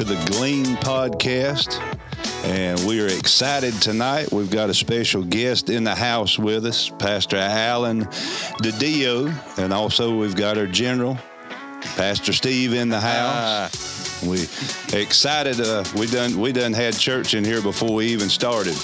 to the Glean Podcast. And we are excited tonight. We've got a special guest in the house with us, Pastor Alan DiDio, and also we've got our general, Pastor Steve, in the house. We excited. Uh, we done we done had church in here before we even started.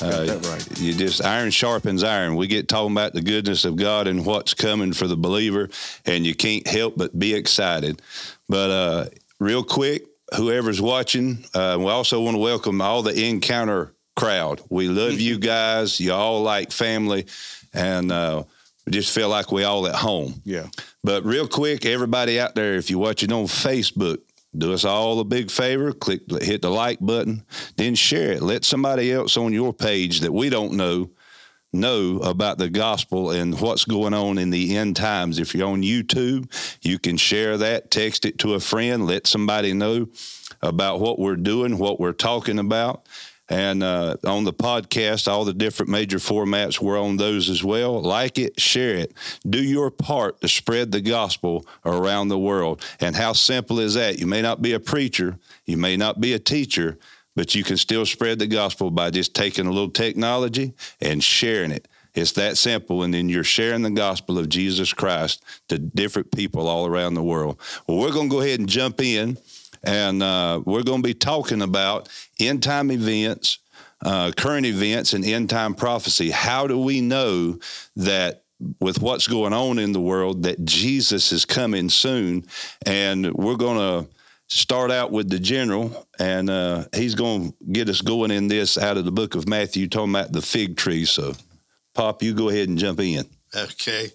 Uh, right. You just iron sharpens iron. We get talking about the goodness of God and what's coming for the believer, and you can't help but be excited. But uh, real quick, whoever's watching, uh, we also want to welcome all the encounter crowd. We love you guys. You all like family, and uh, we just feel like we all at home. Yeah. But real quick, everybody out there, if you're watching on Facebook, do us all a big favor. Click, hit the like button, then share it. Let somebody else on your page that we don't know know about the gospel and what's going on in the end times. If you're on YouTube, you can share that, text it to a friend, let somebody know about what we're doing, what we're talking about. And uh, on the podcast, all the different major formats, we're on those as well. Like it, share it. Do your part to spread the gospel around the world. And how simple is that? You may not be a preacher, you may not be a teacher, but you can still spread the gospel by just taking a little technology and sharing it. It's that simple. And then you're sharing the gospel of Jesus Christ to different people all around the world. Well, we're going to go ahead and jump in and uh, we're going to be talking about end time events, uh, current events, and end time prophecy. How do we know that with what's going on in the world that Jesus is coming soon? And we're going to start out with the general, and uh, he's going to get us going in this out of the book of Matthew, talking about the fig tree. So, Pop, you go ahead and jump in. Okay,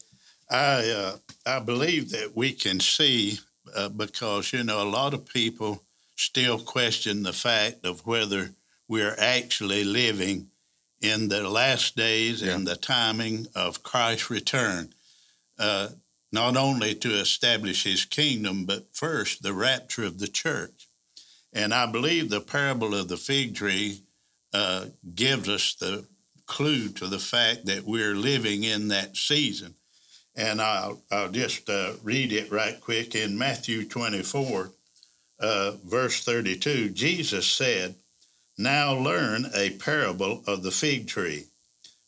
I uh, I believe that we can see uh, because you know a lot of people still question the fact of whether we're actually living in the last days Yeah. and the timing of Christ's return. Not only to establish his kingdom, but first the rapture of the church. And I believe the parable of the fig tree uh, gives us the clue to the fact that we're living in that season. And I'll, I'll just uh, read it right quick in Matthew 24, uh, verse 32. Jesus said, Now learn a parable of the fig tree.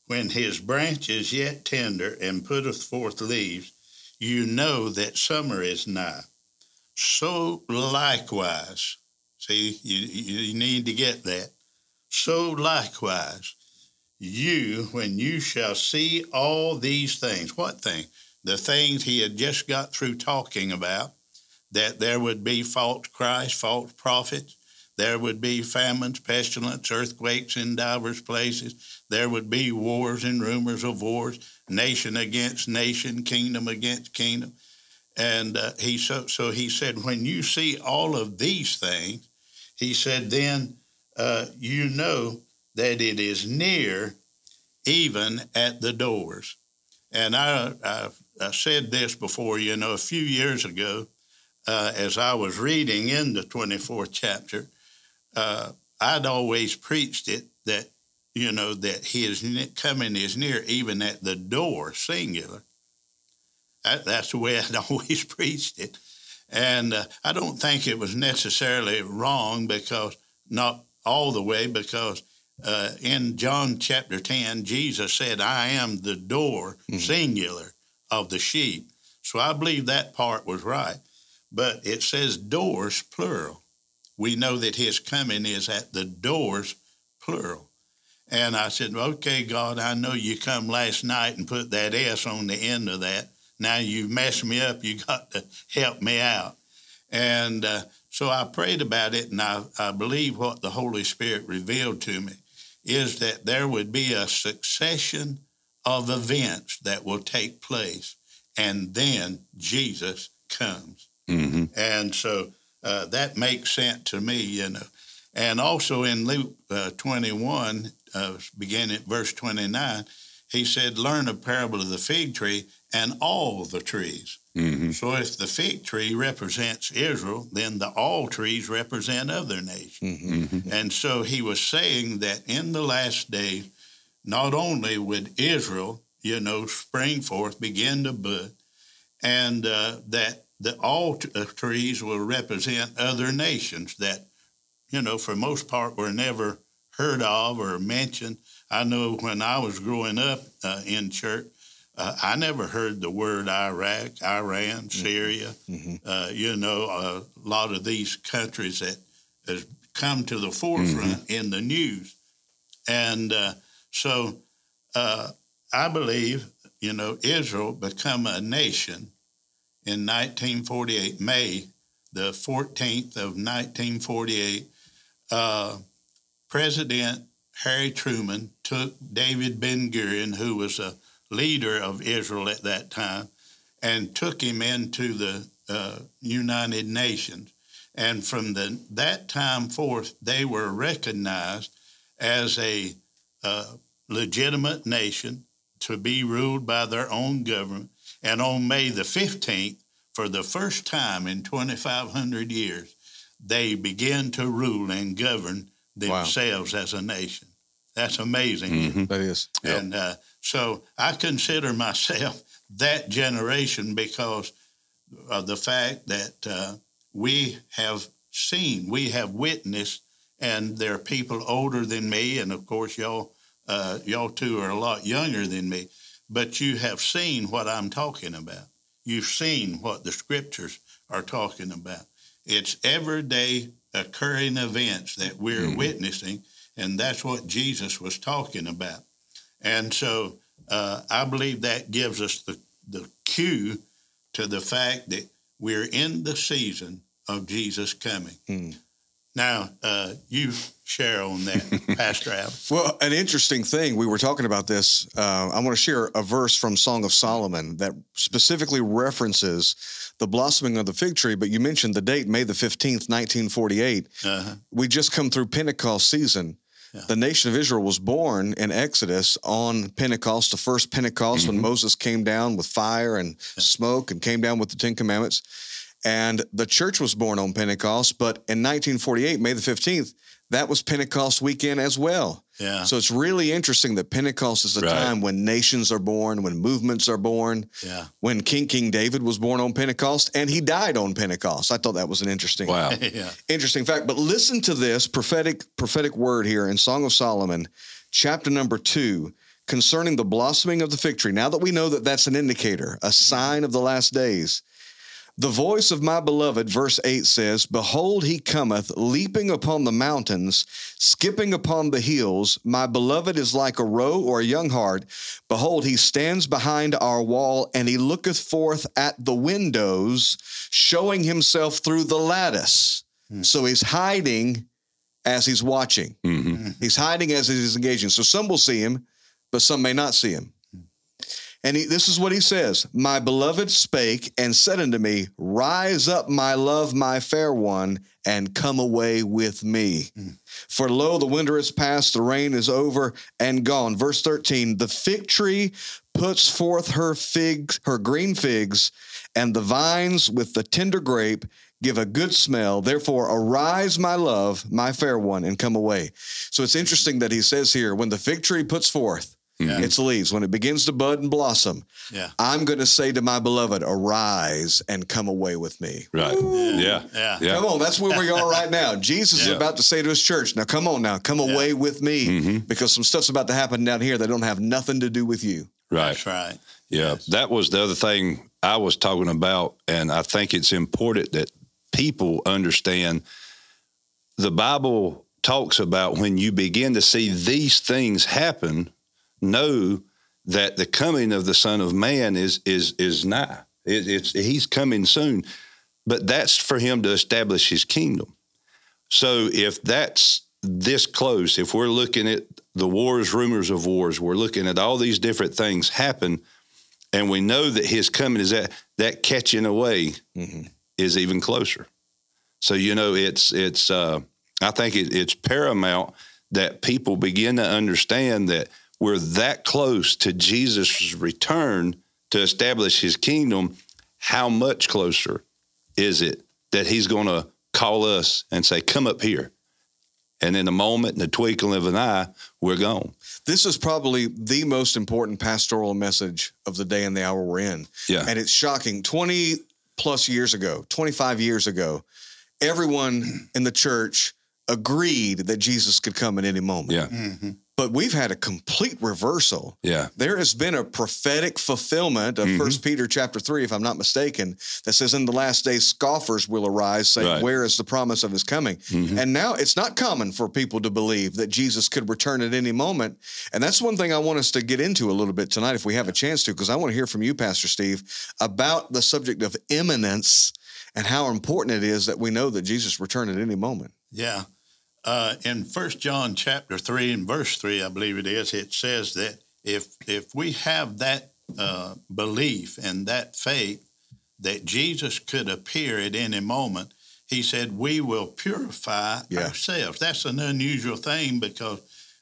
When his branch is yet tender and putteth forth leaves, you know that summer is nigh. So likewise, see, you, you need to get that. So likewise, you, when you shall see all these things, what thing? The things he had just got through talking about, that there would be false Christ, false prophets, there would be famines, pestilence, earthquakes in divers places, there would be wars and rumors of wars, nation against nation, kingdom against kingdom. And uh, he so, so he said, when you see all of these things, he said, then uh, you know that it is near, even at the doors. And I, I, I said this before, you know, a few years ago, uh, as I was reading in the 24th chapter, uh, I'd always preached it that, you know, that his coming is near, even at the door, singular. That, that's the way I'd always preached it. And uh, I don't think it was necessarily wrong because, not all the way, because uh, in John chapter 10, Jesus said, I am the door, singular, of the sheep. So I believe that part was right. But it says doors, plural. We know that his coming is at the doors, plural. And I said, okay, God, I know you come last night and put that S on the end of that. Now you've messed me up. You got to help me out. And uh, so I prayed about it, and I, I believe what the Holy Spirit revealed to me is that there would be a succession of events that will take place, and then Jesus comes. Mm-hmm. And so uh, that makes sense to me, you know. And also in Luke uh, 21, uh, beginning at verse 29, he said, Learn a parable of the fig tree and all the trees. Mm-hmm. So if the fig tree represents Israel, then the all trees represent other nations. Mm-hmm. And so he was saying that in the last days, not only would Israel, you know, spring forth, begin to bud, and uh, that the all t- uh, trees will represent other nations that, you know, for most part were never heard of or mentioned. I know when I was growing up uh, in church, uh, I never heard the word Iraq, Iran, Syria. Mm-hmm. Uh, you know, a lot of these countries that has come to the forefront mm-hmm. in the news, and uh, so uh, I believe you know Israel become a nation in 1948, May the 14th of 1948. President Harry Truman took David Ben Gurion, who was a leader of Israel at that time, and took him into the uh, United Nations. And from the, that time forth, they were recognized as a uh, legitimate nation to be ruled by their own government. And on May the 15th, for the first time in 2,500 years, they began to rule and govern themselves wow. as a nation. That's amazing. Mm-hmm. That is. And uh, so I consider myself that generation because of the fact that uh, we have seen, we have witnessed, and there are people older than me, and of course y'all, uh, y'all two are a lot younger than me, but you have seen what I'm talking about. You've seen what the scriptures are talking about. It's everyday occurring events that we're mm-hmm. witnessing, and that's what Jesus was talking about. And so uh, I believe that gives us the, the cue to the fact that we're in the season of Jesus coming. Mm. Now, uh, you share on that, Pastor Al. Well, an interesting thing, we were talking about this. Uh, I want to share a verse from Song of Solomon that specifically references the blossoming of the fig tree, but you mentioned the date, May the 15th, 1948. Uh-huh. We just come through Pentecost season. Yeah. The nation of Israel was born in Exodus on Pentecost, the first Pentecost mm-hmm. when Moses came down with fire and yeah. smoke and came down with the Ten Commandments. And the church was born on Pentecost, but in 1948, May the 15th, that was Pentecost weekend as well. Yeah. So it's really interesting that Pentecost is a right. time when nations are born, when movements are born. Yeah. When King King David was born on Pentecost and he died on Pentecost. I thought that was an interesting wow. yeah. interesting fact. But listen to this prophetic prophetic word here in Song of Solomon, chapter number 2 concerning the blossoming of the fig tree. Now that we know that that's an indicator, a sign of the last days, the voice of my beloved, verse 8 says, Behold, he cometh, leaping upon the mountains, skipping upon the hills. My beloved is like a roe or a young hart. Behold, he stands behind our wall, and he looketh forth at the windows, showing himself through the lattice. Hmm. So he's hiding as he's watching. Mm-hmm. He's hiding as he's engaging. So some will see him, but some may not see him. And he, this is what he says My beloved spake and said unto me, Rise up, my love, my fair one, and come away with me. Mm. For lo, the winter is past, the rain is over and gone. Verse 13 The fig tree puts forth her figs, her green figs, and the vines with the tender grape give a good smell. Therefore, arise, my love, my fair one, and come away. So it's interesting that he says here, when the fig tree puts forth, yeah. its leaves, when it begins to bud and blossom, yeah. I'm going to say to my beloved, arise and come away with me. Right. Yeah. yeah. yeah. Come on. That's where we are right now. Jesus is about to say to his church, now come on now, come away with me mm-hmm. because some stuff's about to happen down here that don't have nothing to do with you. Right. That's right. Yeah. Yes. That was the other thing I was talking about. And I think it's important that people understand the Bible talks about when you begin to see these things happen, know that the coming of the Son of Man is is is nigh. It, it's he's coming soon, but that's for him to establish his kingdom. So if that's this close, if we're looking at the wars, rumors of wars, we're looking at all these different things happen, and we know that his coming is that that catching away mm-hmm. is even closer. So you know, it's it's. Uh, I think it, it's paramount that people begin to understand that we're that close to Jesus' return to establish his kingdom, how much closer is it that he's going to call us and say, Come up here? And in a moment, in the twinkling of an eye, we're gone. This is probably the most important pastoral message of the day and the hour we're in. Yeah. And it's shocking. 20 plus years ago, 25 years ago, everyone in the church agreed that Jesus could come at any moment. Yeah. Mhm. But we've had a complete reversal. Yeah. There has been a prophetic fulfillment of Mhm. First Peter chapter three, if I'm not mistaken, that says, "In the last days, scoffers will arise, saying, Right. Where is the promise of His coming?" Mhm. And now it's not common for people to believe that Jesus could return at any moment. And that's one thing I want us to get into a little bit tonight, if we have a chance to, because I want to hear from you, Pastor Steve, about the subject of imminence and how important it is that we know that Jesus returned at any moment. Yeah. Uh, in First John chapter three and verse three, I believe it is, it says that if if we have that uh, belief and that faith that Jesus could appear at any moment, he said we will purify Yeah. ourselves. That's an unusual thing because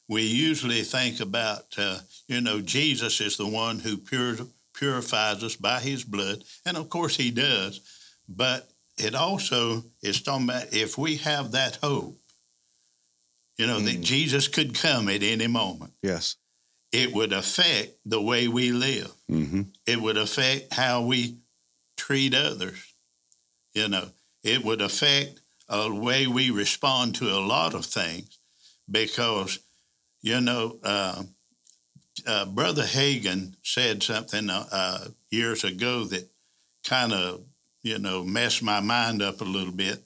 we usually think about uh, you know Jesus is the one who pur- purifies us by His blood, and of course He does. But it also is talking about if we have that hope, you know, that Mm. Jesus could come at any moment, Yes. it would affect the way we live. Mm-hmm. It would affect how we treat others. You know, it would affect a way we respond to a lot of things because, you know, uh, uh, Brother Hagin said something uh, years ago that kind of, you know, messed my mind up a little bit.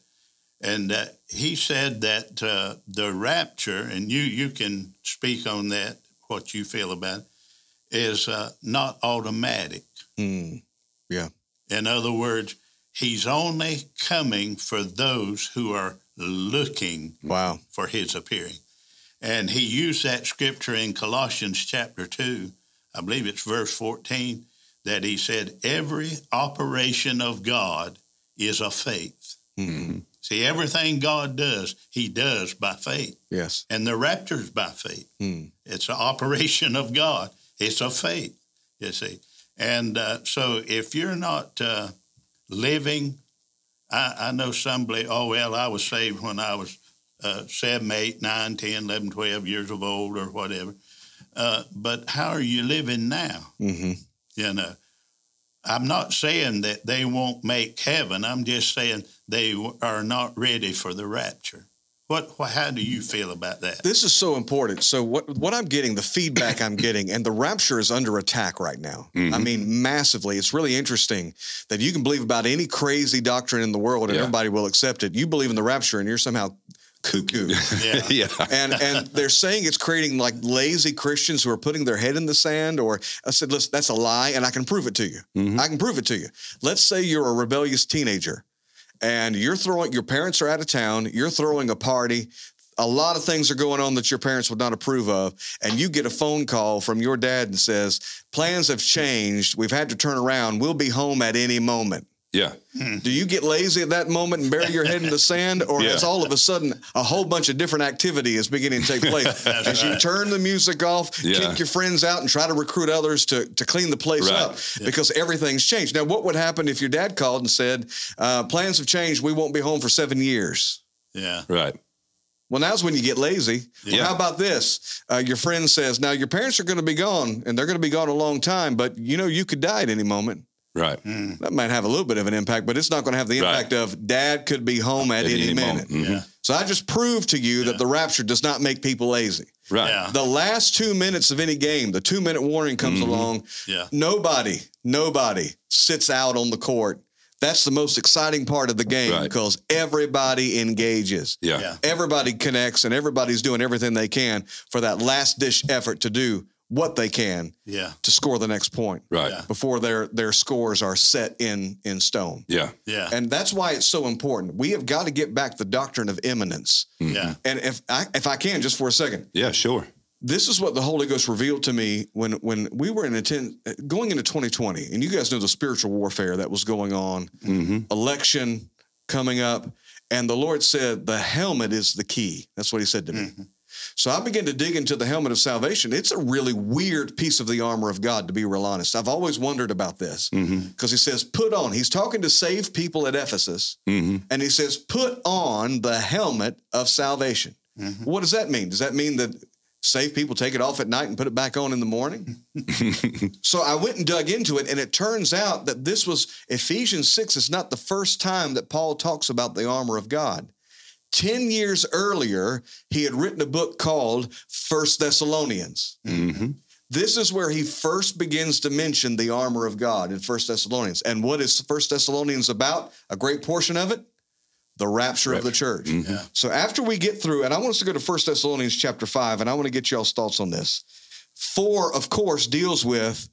And uh, he said that uh, the rapture, and you, you can speak on that, what you feel about it, is uh, not automatic. Mm. In other words, he's only coming for those who are looking Wow. for his appearing. And he used that scripture in Colossians chapter 2, I believe it's verse 14, that he said, Every operation of God is of faith. Mm. See, everything God does, he does by faith. Yes. And the rapture's by faith. Mm. It's an operation of God. It's a faith, you see. And uh, so if you're not uh, living, I, I know somebody, oh, well, I was saved when I was uh, 7, 8, 9, 10, 11, 12 years of old or whatever. Uh, but how are you living now? hmm You know, I'm not saying that they won't make heaven. I'm just saying they are not ready for the rapture. What, what how do you feel about that? This is so important. So what what I'm getting, the feedback I'm getting, and the rapture is under attack right now. I Mhm. mean, massively. It's really interesting that you can believe about any crazy doctrine in the world and Yeah. everybody will accept it. You believe in the rapture and you're somehow cuckoo. Yeah. yeah. and and they're saying it's creating like lazy Christians who are putting their head in the sand. Or I said, listen, that's a lie, and I can prove it to you. Mhm. I can prove it to you. Let's say you're a rebellious teenager, and you're throwing. Your parents are out of town. You're throwing a party. A lot of things are going on that your parents would not approve of, and you get a phone call from your dad and says, "Plans have changed. We've had to turn around. We'll be home at any moment." Yeah. Do you get lazy at that moment and bury your head in the sand, or Yeah. has all of a sudden a whole bunch of different activity is beginning to take place? as you turn the music off, Yeah. kick your friends out, and try to recruit others to, to clean the place Right. up because everything's changed. Now, what would happen if your dad called and said, uh, "Plans have changed. We won't be home for seven years"? Yeah. Right. Well, now's when you get lazy. Well, Yeah. how about this? Uh, your friend says, "Now your parents are going to be gone, and they're going to be gone a long time, but you know you could die at any moment." Right. Mm. That might have a little bit of an impact, but it's not going to have the Right. impact of dad could be home at, any, minute. moment. Mhm. Yeah. So I just proved to you that the rapture does not make people lazy. Right. Yeah. The last two minutes of any game, the two minute warning comes Mhm. along. Yeah. Nobody, nobody sits out on the court. That's the most exciting part of the game Right. because everybody engages. Yeah. Yeah. Everybody connects and everybody's doing everything they can for that last dish effort to do what they can Yeah. to score the next point Right. Yeah. before their their scores are set in in stone. Yeah. Yeah. And that's why it's so important. We have got to get back the doctrine of imminence. Yeah. And if I if I can, just for a second, Yeah. Sure. this is what the Holy Ghost revealed to me when when we were in attend, going into 2020, and you guys know the spiritual warfare that was going on, Mm-hmm. election coming up, and the Lord said the helmet is the key. That's what He said to me. Mhm. So I began to dig into the helmet of salvation. It's a really weird piece of the armor of God, to be real honest. I've always wondered about this Mm-hmm. because He says, "Put on." He's talking to saved people at Ephesus. Mm-hmm. And he says, put on the helmet of salvation. Mhm. What does that mean? Does that mean that save people, take it off at night and put it back on in the morning. so I went and dug into it, and it turns out that this was Ephesians 6 is not the first time that Paul talks about the armor of God. 10 years earlier, he had written a book called First Thessalonians. hmm This is where he first begins to mention the armor of God in First Thessalonians. And what is First Thessalonians about? A great portion of it? The rapture of the church. Mhm. Yeah. So after we get through, and I want us to go to First Thessalonians chapter 5, and I want to get y'all's thoughts on this. Four, of course, deals with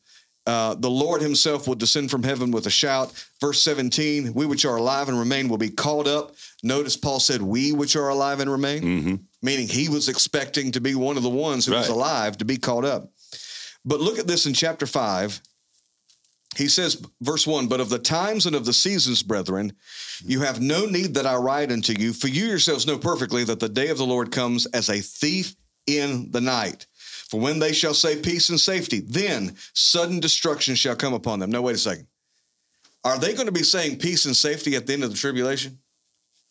uh, the Lord himself will descend from heaven with a shout. Verse 17, we which are alive and remain will be called up. Notice Paul said, we which are alive and remain, hmm meaning he was expecting to be one of the ones who was alive to be called up. But look at this in chapter 5. He says, verse 1 But of the times and of the seasons, brethren, you have no need that I write unto you, for you yourselves know perfectly that the day of the Lord comes as a thief in the night. For when they shall say peace and safety, then sudden destruction shall come upon them. No, wait a second. Are they going to be saying peace and safety at the end of the tribulation?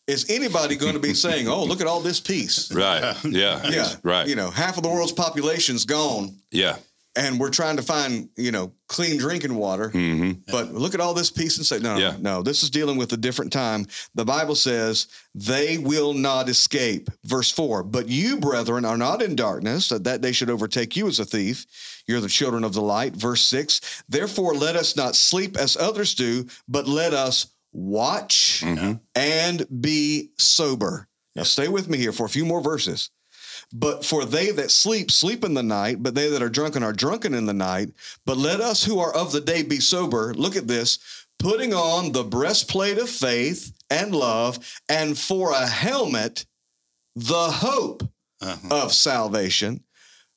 Is anybody going to be saying, oh, look at all this peace? Right. Yeah. Yeah. Right. You know, half of the world's population's gone yeah. And we're trying to find, you know, clean drinking water. hmm But look at all this peace and say, no, Yeah. no, no, this is dealing with a different time. The Bible says they will not escape. Verse four, but you, brethren, are not in darkness, that that day should overtake you as a thief. You're the children of the light. Verse six, therefore let us not sleep as others do, but let us watch Mhm. and be sober. Now stay with me here for a few more verses. But for they that sleep, sleep in the night, but they that are drunken are drunken in the night. But let us who are of the day be sober. Look at this putting on the breastplate of faith and love, and for a helmet, the hope Uh-huh. of salvation.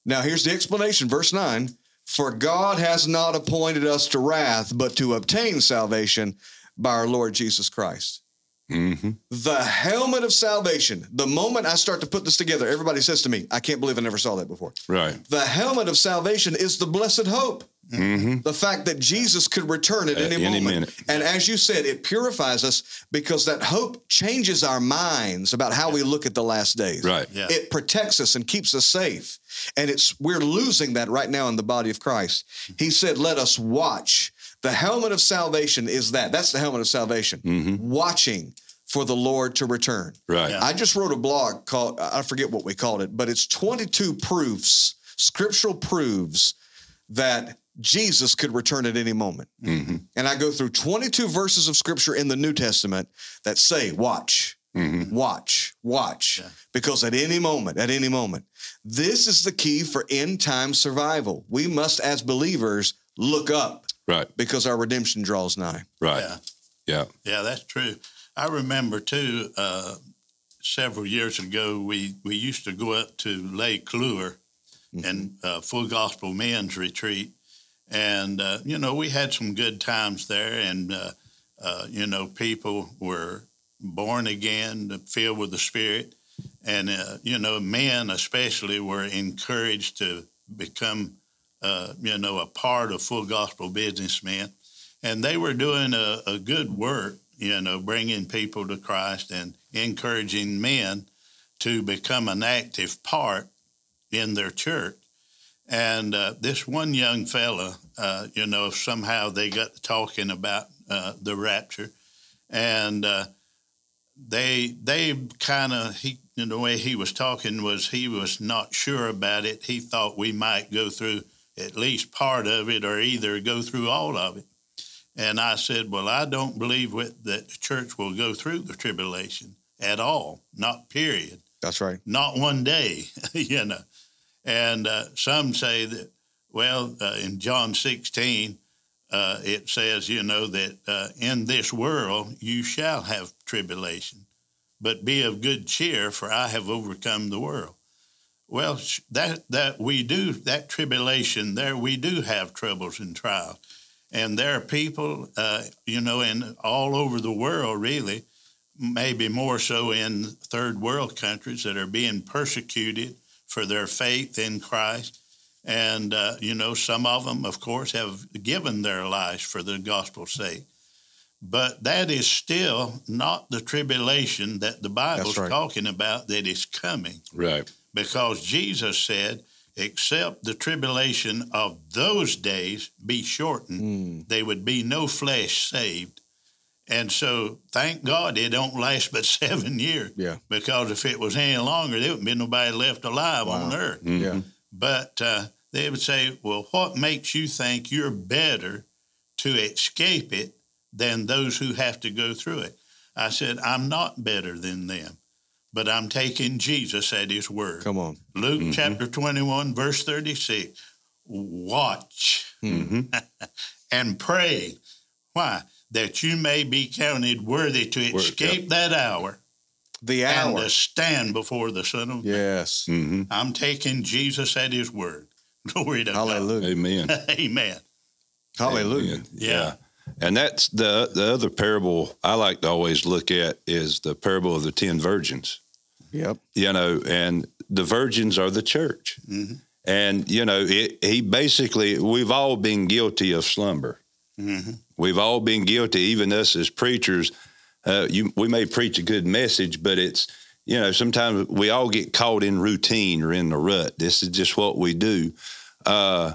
Now, here's the explanation, verse 9 For God has not appointed us to wrath, but to obtain salvation by our Lord Jesus Christ hmm the helmet of salvation. The moment I start to put this together, everybody says to me, I can't believe I never saw that before. Right. The helmet of salvation is the blessed hope. hmm The fact that Jesus could return at At any, any moment. minute. And as you said, it purifies us because that hope changes our minds about how we look at the last days. Right. Yeah. It protects us and keeps us safe. And it's we're losing that right now in the body of Christ. He said, "Let us watch." The helmet of salvation is that. That's the helmet of salvation. Mhm. Watching for the Lord to return. Right. Yeah. I just wrote a blog called I forget what we called it, but it's 22 proofs, scriptural proofs that Jesus could return at any moment. hmm And I go through 22 verses of scripture in the New Testament that say, watch, hmm watch, watch, Yeah. because at any moment, at any moment, this is the key for end time survival. We must, as believers, look up Right. because our redemption draws nigh. Right. Yeah. Yeah. Yeah, that's true. I remember too. Uh, several years ago, we we used to go up to Lake Lure and uh, Full Gospel Men's Retreat, and uh, you know we had some good times there, and uh, uh, you know people were born again, filled with the Spirit, and uh, you know men especially were encouraged to become uh, you know a part of Full Gospel businessmen and they were doing a, a good work, you know, bringing people to Christ and encouraging men to become an active part in their church. And uh, this one young fella, uh, you know, somehow they got talking about uh, the rapture, and uh, they they kind of he know, the way he was talking was he was not sure about it. He thought we might go through at least part of it, or either go through all of it. And I said, Well, I don't believe with, that the church will go through the tribulation at all, not period, That's right. not one day, you know. And uh, some say that, well, uh, in John 16, uh, it says, you know, that uh, in this world you shall have tribulation, but be of good cheer, for I have overcome the world. Well, that that we do that tribulation there, we do have troubles and trials, and there are people, uh, you know, in all over the world, really, maybe more so in third world countries that are being persecuted for their faith in Christ, and uh, you know, some of them, of course, have given their lives for the gospel's sake. But that is still not the tribulation that the Bible's right. talking about that is coming Right. Because Jesus said, except the tribulation of those days be shortened, Mm. there would be no flesh saved. And so, thank God it don't last but seven years. Yeah. Because if it was any longer, there wouldn't be nobody left alive on Wow. earth. Yeah. But uh, they would say, well, what makes you think you're better to escape it than those who have to go through it? I said, I'm not better than them, but I'm taking Jesus at his word. Come on. Luke chapter 21, verse 36. Watch and pray. Why? That you may be counted worthy to Word, escape that hour The and hour. to stand before the Son of Man. Yes. hmm I'm taking Jesus at his word. Glory to Hallelujah. Amen. God. Amen. Hallelujah. Amen. Yeah. And that's the the other parable I like to always look at is the parable of the ten virgins. Yep. You know, and the virgins are the church. Mhm. And you know, it, he basically we've all been guilty of slumber. Mhm. We've all been guilty, even us as preachers. Uh, you, we may preach a good message, but it's you know sometimes we all get caught in routine or in the rut. This is just what we do. Uh,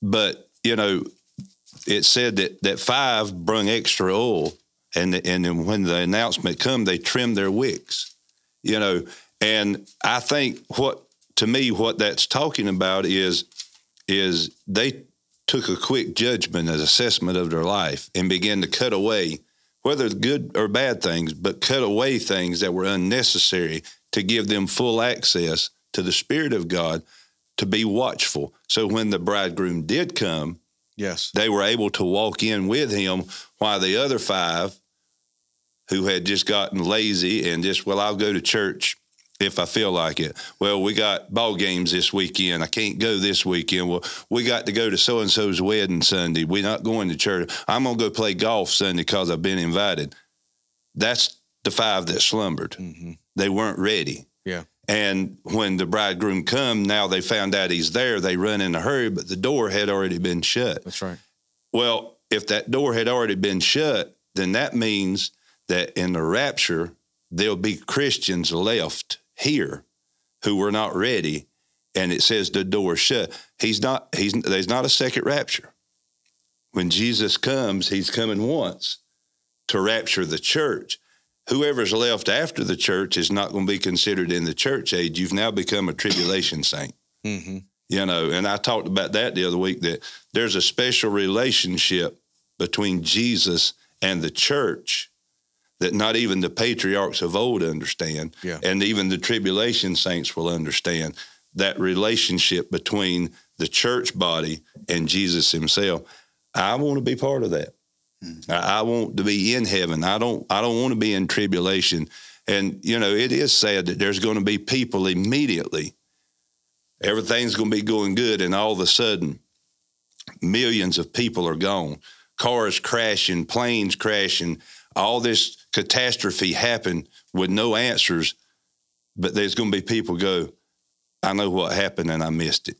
but you know, it said that that five brung extra oil, and and then when the announcement come, they trimmed their wicks. You know, and I think what to me what that's talking about is is they took a quick judgment, an assessment of their life, and began to cut away, whether good or bad things, but cut away things that were unnecessary to give them full access to the Spirit of God to be watchful. So when the bridegroom did come, Yes. they were able to walk in with him while the other five who had just gotten lazy and just well i'll go to church if i feel like it. Well we got ball games this weekend. I can't go this weekend. Well we got to go to so and so's wedding sunday. We're not going to church. I'm going to go play golf sunday because i've been invited. That's the five that slumbered. Hmm they weren't ready. Yeah. and when the bridegroom come now they found out he's there. They run in a hurry but the door had already been shut. That's right. well, if that door had already been shut, then that means that in the rapture, there'll be Christians left here who were not ready. And it says the door shut. He's not, he's, there's not a second rapture. When Jesus comes, he's coming once to rapture the church. Whoever's left after the church is not going to be considered in the church age. You've now become a tribulation saint hmm you know and i talked about that the other week that there's a special relationship between jesus and the church that not even the patriarchs of old understand Yeah. and even the tribulation saints will understand that relationship between the church body and jesus himself. I want to be part of that. Hmm. I, I want to be in heaven. I don't i don't want to be in tribulation. And you know it is sad that there's going to be people immediately everything's going to be going good and all of a sudden millions of people are gone. Cars crashing planes crashing all this catastrophe happened with no answers but there's going to be people go i know what happened and i missed it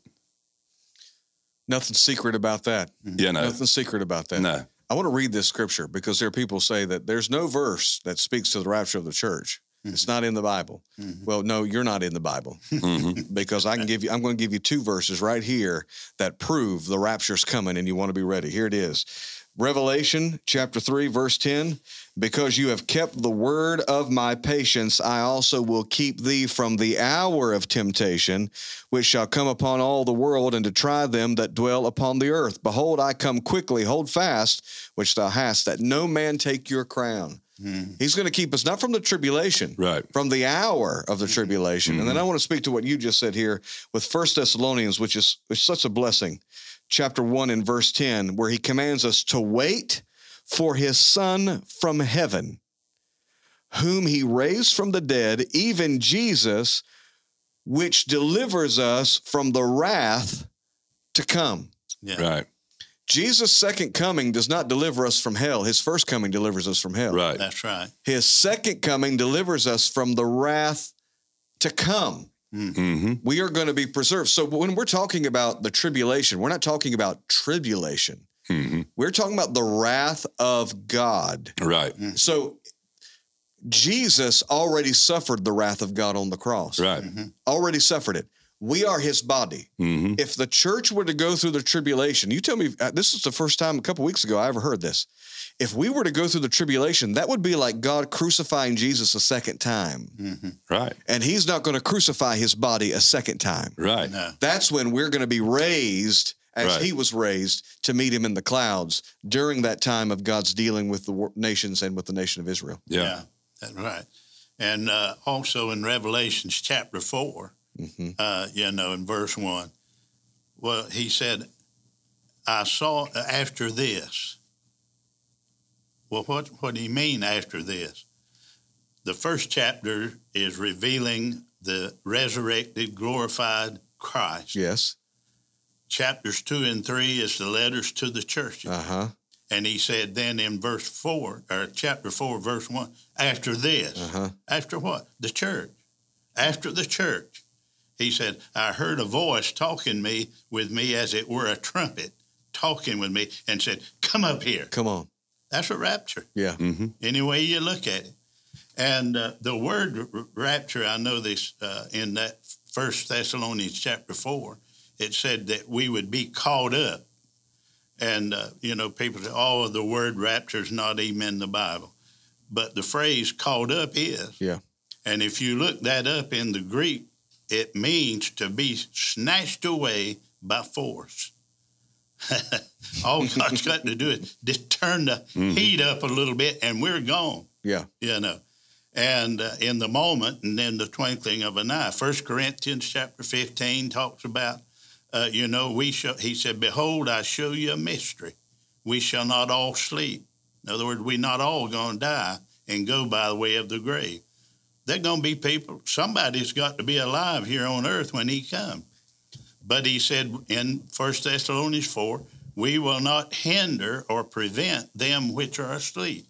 Nothing secret about that. Mm-hmm. you know Nothing secret about that. no I want to read this scripture because there are people say that there's no verse that speaks to the rapture of the church. Mm-hmm. It's not in the Bible. Mm-hmm. Well, no, you're not in the Bible Mhm. because I can give you. I'm going to give you two verses right here that prove the rapture's coming, and you want to be ready. Here it is. Revelation chapter 3, verse 10 Because you have kept the word of my patience, I also will keep thee from the hour of temptation, which shall come upon all the world, and to try them that dwell upon the earth. Behold, I come quickly, hold fast, which thou hast, that no man take your crown. Hmm. He's going to keep us not from the tribulation, right from the hour of the tribulation. And then hmm. I want to speak to what you just said here with First Thessalonians, which is, which is such a blessing. Chapter 1 and verse 10, where he commands us to wait for his son from heaven, whom he raised from the dead, even Jesus, which delivers us from the wrath to come. Yeah. right Jesus' second coming does not deliver us from hell. His first coming delivers us from hell. right That's right. His second coming delivers us from the wrath to come. Hmm We are going to be preserved. So when we're talking about the tribulation, we're not talking about tribulation. hmm We're talking about the wrath of God. right So Jesus already suffered the wrath of God on the cross. right Already suffered it. We are his body. hmm If the church were to go through the tribulation, you tell me, uh, this is the first time a couple weeks ago I ever heard this. If we were to go through the tribulation, that would be like God crucifying Jesus a second time. Mhm. Right. And he's not going to crucify his body a second time. Right. No. That's when we're going to be raised as Right. he was raised to meet him in the clouds during that time of God's dealing with the nations and with the nation of Israel. Yeah. that's right. And uh, also in Revelations chapter 4, Mhm. uh, you know, in verse 1, well, he said, I saw after this. Well, what, what do you mean after this? The first chapter is revealing the resurrected, glorified Christ. Yes. Chapters 2 and 3 is the letters to the churches. Uh huh. And he said then in verse 4, or chapter 4, verse 1, after this, Uh huh. after what? The church. After the church. He said, I heard a voice talking me with me as it were a trumpet, talking with me, and said, Come up here. Come on. That's a rapture, Yeah. hmm any way you look at it. And uh, the word r- rapture, I know this uh, in that First Thessalonians chapter 4, it said that we would be caught up. And, uh, you know, people say, oh, the word rapture is not even in the Bible. But the phrase caught up is. Yeah. And if you look that up in the Greek, it means to be snatched away by force. All God's got to do is just turn the Mhm. heat up a little bit and we're gone, Yeah. you know. And uh, in the moment and in the twinkling of an eye. First Corinthians chapter 15 talks about, uh, you know, we shall, he said, Behold, I show you a mystery. We shall not all sleep. In other words, we're not all going to die and go by the way of the grave. They're going to be people, somebody's got to be alive here on earth when he comes. But he said in 1 Thessalonians 4, we will not hinder or prevent them which are asleep.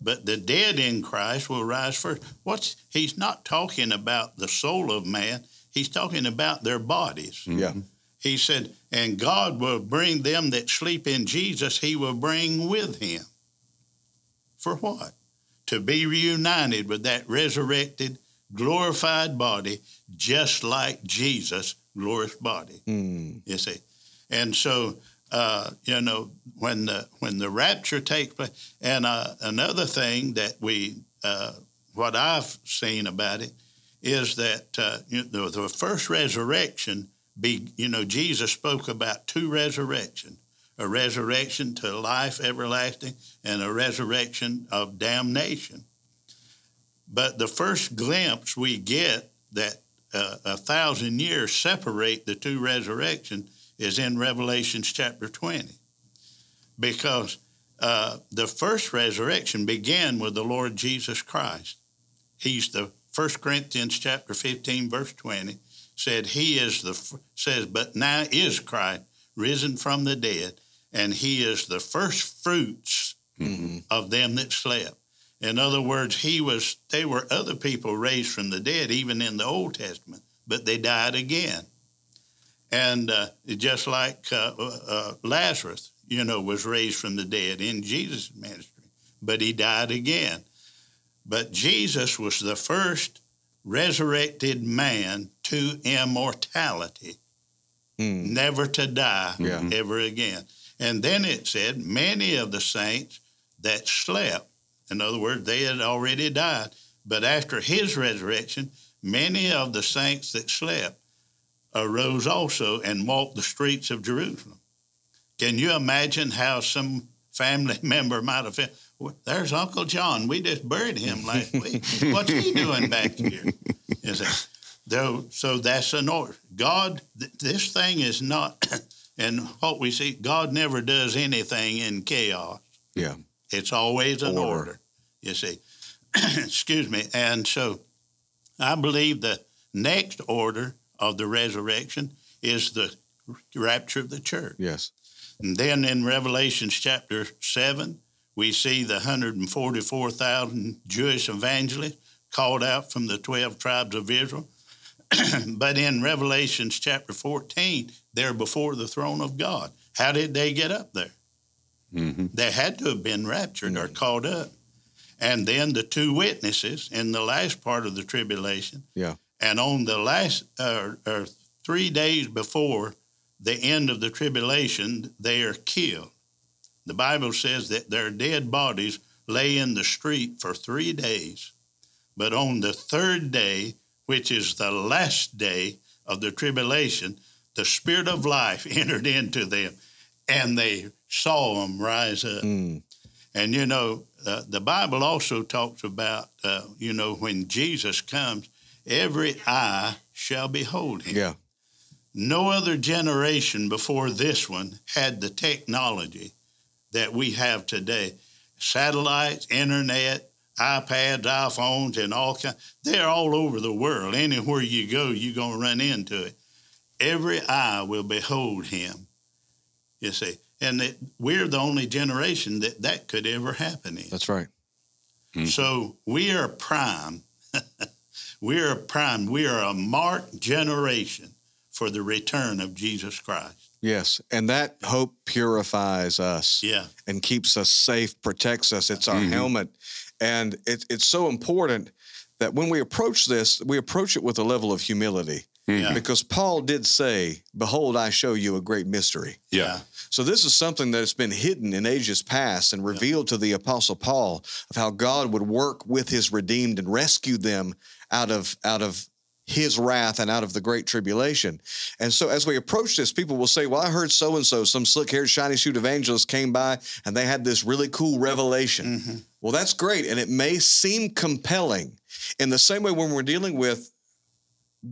But the dead in Christ will rise first. What's he's not talking about the soul of man, he's talking about their bodies. Mm-hmm. Yeah. He said, and God will bring them that sleep in Jesus, he will bring with him. For what? To be reunited with that resurrected, glorified body, just like Jesus' glorious body. Mm. You see, and so uh, you know when the when the rapture takes place, and uh, another thing that we uh, what I've seen about it is that uh, you know, the, the first resurrection. Be you know Jesus spoke about two resurrections: a resurrection to life everlasting and a resurrection of damnation. But the first glimpse we get that uh, a thousand years separate the two resurrections is in Revelations chapter 20. Because uh, the first resurrection began with the Lord Jesus Christ. He's the 1 Corinthians chapter 15, verse 20 said, He is the, says, but now is Christ risen from the dead, and He is the first fruits Mhm. of them that slept. In other words, he was. They were other people raised from the dead, even in the Old Testament, but they died again. And uh, just like uh, uh, Lazarus, you know, was raised from the dead in Jesus' ministry, but he died again. But Jesus was the first resurrected man to immortality, Mm. never to die Yeah. ever again. And then it said, many of the saints that slept, in other words, they had already died, but after his resurrection, many of the saints that slept arose also and walked the streets of Jerusalem. Can you imagine how some family member might have felt? "Well, There's Uncle John. We just buried him last week. What's he doing back here? See, though, so that's an order. God, this thing is not, and what we see, God never does anything in chaos. Yeah. It's always an Order. order, you see. Excuse me. And so I believe the next order of the resurrection is the rapture of the church. Yes. And then in Revelations chapter 7, we see the 144,000 Jewish evangelists called out from the 12 tribes of Israel. but in Revelations chapter 14, they're before the throne of God. How did they get up there? Hmm They had to have been raptured or caught up. And then the two witnesses in the last part of the tribulation. Yeah. And on the last, uh, or three days before the end of the tribulation, they are killed. The Bible says that their dead bodies lay in the street for three days. But on the third day, which is the last day of the tribulation, the Spirit of life entered into them and they saw them rise up. Mm. And you know, uh, the Bible also talks about, uh, you know, when Jesus comes, every eye shall behold him. Yeah. No other generation before this one had the technology that we have today. Satellites, internet, iPads, iPhones, and all kinds. They're all over the world. Anywhere you go, you're going to run into it. Every eye will behold him. You see, and that we're the only generation that that could ever happen in. That's right. So we are prime. we are prime. We are a marked generation for the return of Jesus Christ. Yes. And that hope purifies us Yeah. and keeps us safe, protects us. It's our Mhm. helmet. And it, it's so important that when we approach this, we approach it with a level of humility. Yeah. Because Paul did say, Behold, I show you a great mystery. Yeah. So this is something that's been hidden in ages past and revealed to the apostle Paul of how God would work with his redeemed and rescue them out of out of his wrath and out of the great tribulation. And so as we approach this, people will say, Well, I heard so and so, some slick haired, shiny suit evangelist came by and they had this really cool revelation. Mhm. Well, that's great. And it may seem compelling in the same way when we're dealing with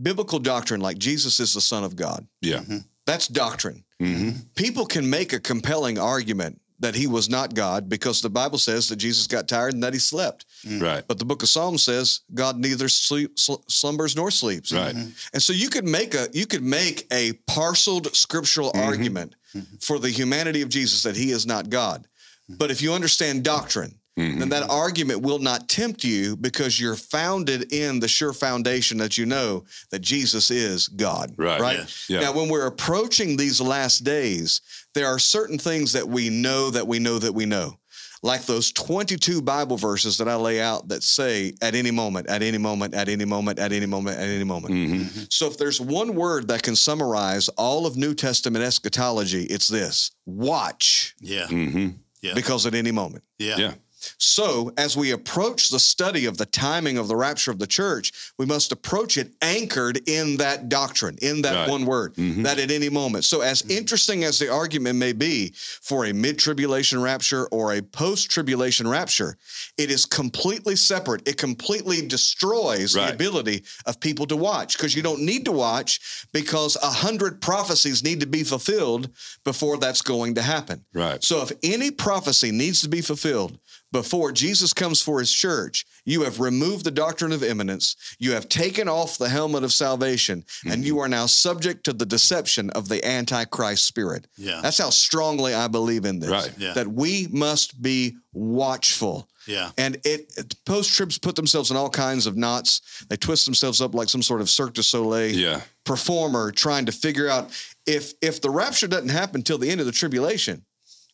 biblical doctrine like Jesus is the Son of God. Yeah. Mm-hmm. That's doctrine hmm people can make a compelling argument that he was not God because the Bible says that Jesus got tired and that he slept. Mm-hmm. Right. But the book of Psalms says God neither sleep, sl- slumbers nor sleeps. Right. Mm-hmm. And so you could make a you could make a parceled scriptural argument for the humanity of Jesus that he is not God. But if you understand doctrine, Mhm. then that argument will not tempt you because you're founded in the sure foundation that you know that Jesus is God. Right. Right. Yes. Yeah. Now, when we're approaching these last days, there are certain things that we know that we know that we know. Like those 22 Bible verses that I lay out that say at any moment, at any moment, at any moment, at any moment, at any moment. hmm So if there's one word that can summarize all of New Testament eschatology, it's this watch, Yeah. hmm Yeah. because at any moment. Yeah. Yeah. So, as we approach the study of the timing of the rapture of the church, we must approach it anchored in that doctrine, in that Right. one word, Mhm. that at any moment. So, as interesting as the argument may be for a mid tribulation rapture or a post tribulation rapture, it is completely separate. It completely destroys the ability of people to watch because you don't need to watch because a hundred prophecies need to be fulfilled before that's going to happen. Right. So if any prophecy needs to be fulfilled before Jesus comes for his church, you have removed the doctrine of imminence, you have taken off the helmet of salvation, and you mm-hmm. are now subject to the deception of the antichrist spirit. Yeah. That's how strongly I believe in this. Right. Yeah. That we must be watchful. Yeah. And it, post tribs put themselves in all kinds of knots. They twist themselves up like some sort of Cirque du Soleil Yeah. performer trying to figure out if if the rapture doesn't happen till the end of the tribulation,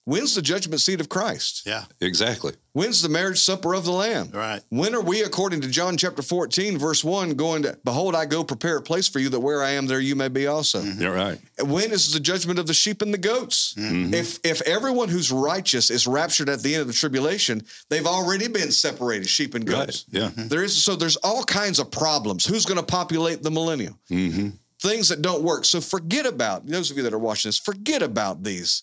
when's the judgment seat of Christ? Yeah. Exactly. When's the marriage supper of the Lamb? Right. When are we, according to John chapter 14, verse 1, going to, Behold, I go prepare a place for you that where I am, there you may be also? Mm-hmm. You're right. When is the judgment of the sheep and the goats? Mm-hmm. If if everyone who's righteous is raptured at the end of the tribulation, they've already been separated, sheep and Right. goats. Yeah. Mm-hmm. There is so there's all kinds of problems. Who's going to populate the millennium? hmm Things that don't work. So forget about those of you that are watching this. Forget about these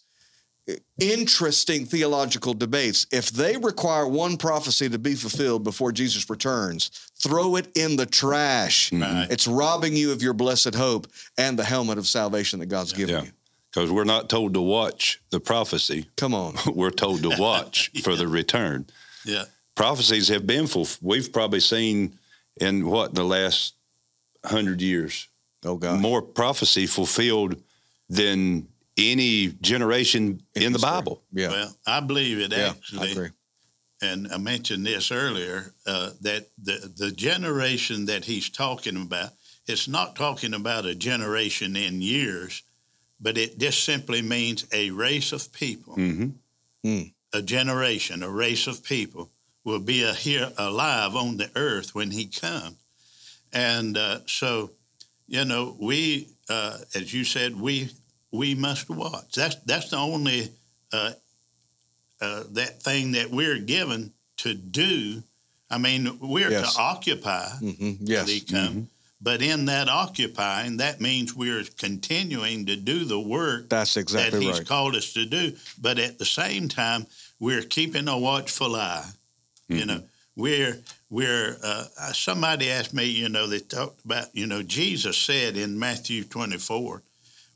interesting theological debates. If they require one prophecy to be fulfilled before Jesus returns, throw it in the trash. Right. It's robbing you of your blessed hope and the helmet of salvation that God's given Yeah. you. Because we're not told to watch the prophecy. Come on. We're told to watch for the return. Yeah. Prophecies have been full. We've probably seen in what the last hundred years Oh God. more prophecy fulfilled than any generation in the history. Bible. Yeah. Well, I believe it yeah. I actually. agree. and I mentioned this earlier uh, that the the generation that he's talking about, it's not talking about a generation in years, but it just simply means a race of people, hmm a generation, a race of people will be a, here alive on the earth when he comes, and uh, so. you know, we, uh, as you said, we we must watch. That's that's the only uh, uh, that thing that we're given to do. I mean, we're Yes. to occupy hmm Yes. he come, but in that occupying, that means we're continuing to do the work That's exactly that he's right. called us to do. But at the same time, we're keeping a watchful eye. Mm-hmm. You know, we're we're. Uh, uh, somebody asked me. You know, they talked about. You know, Jesus said in Matthew twenty four.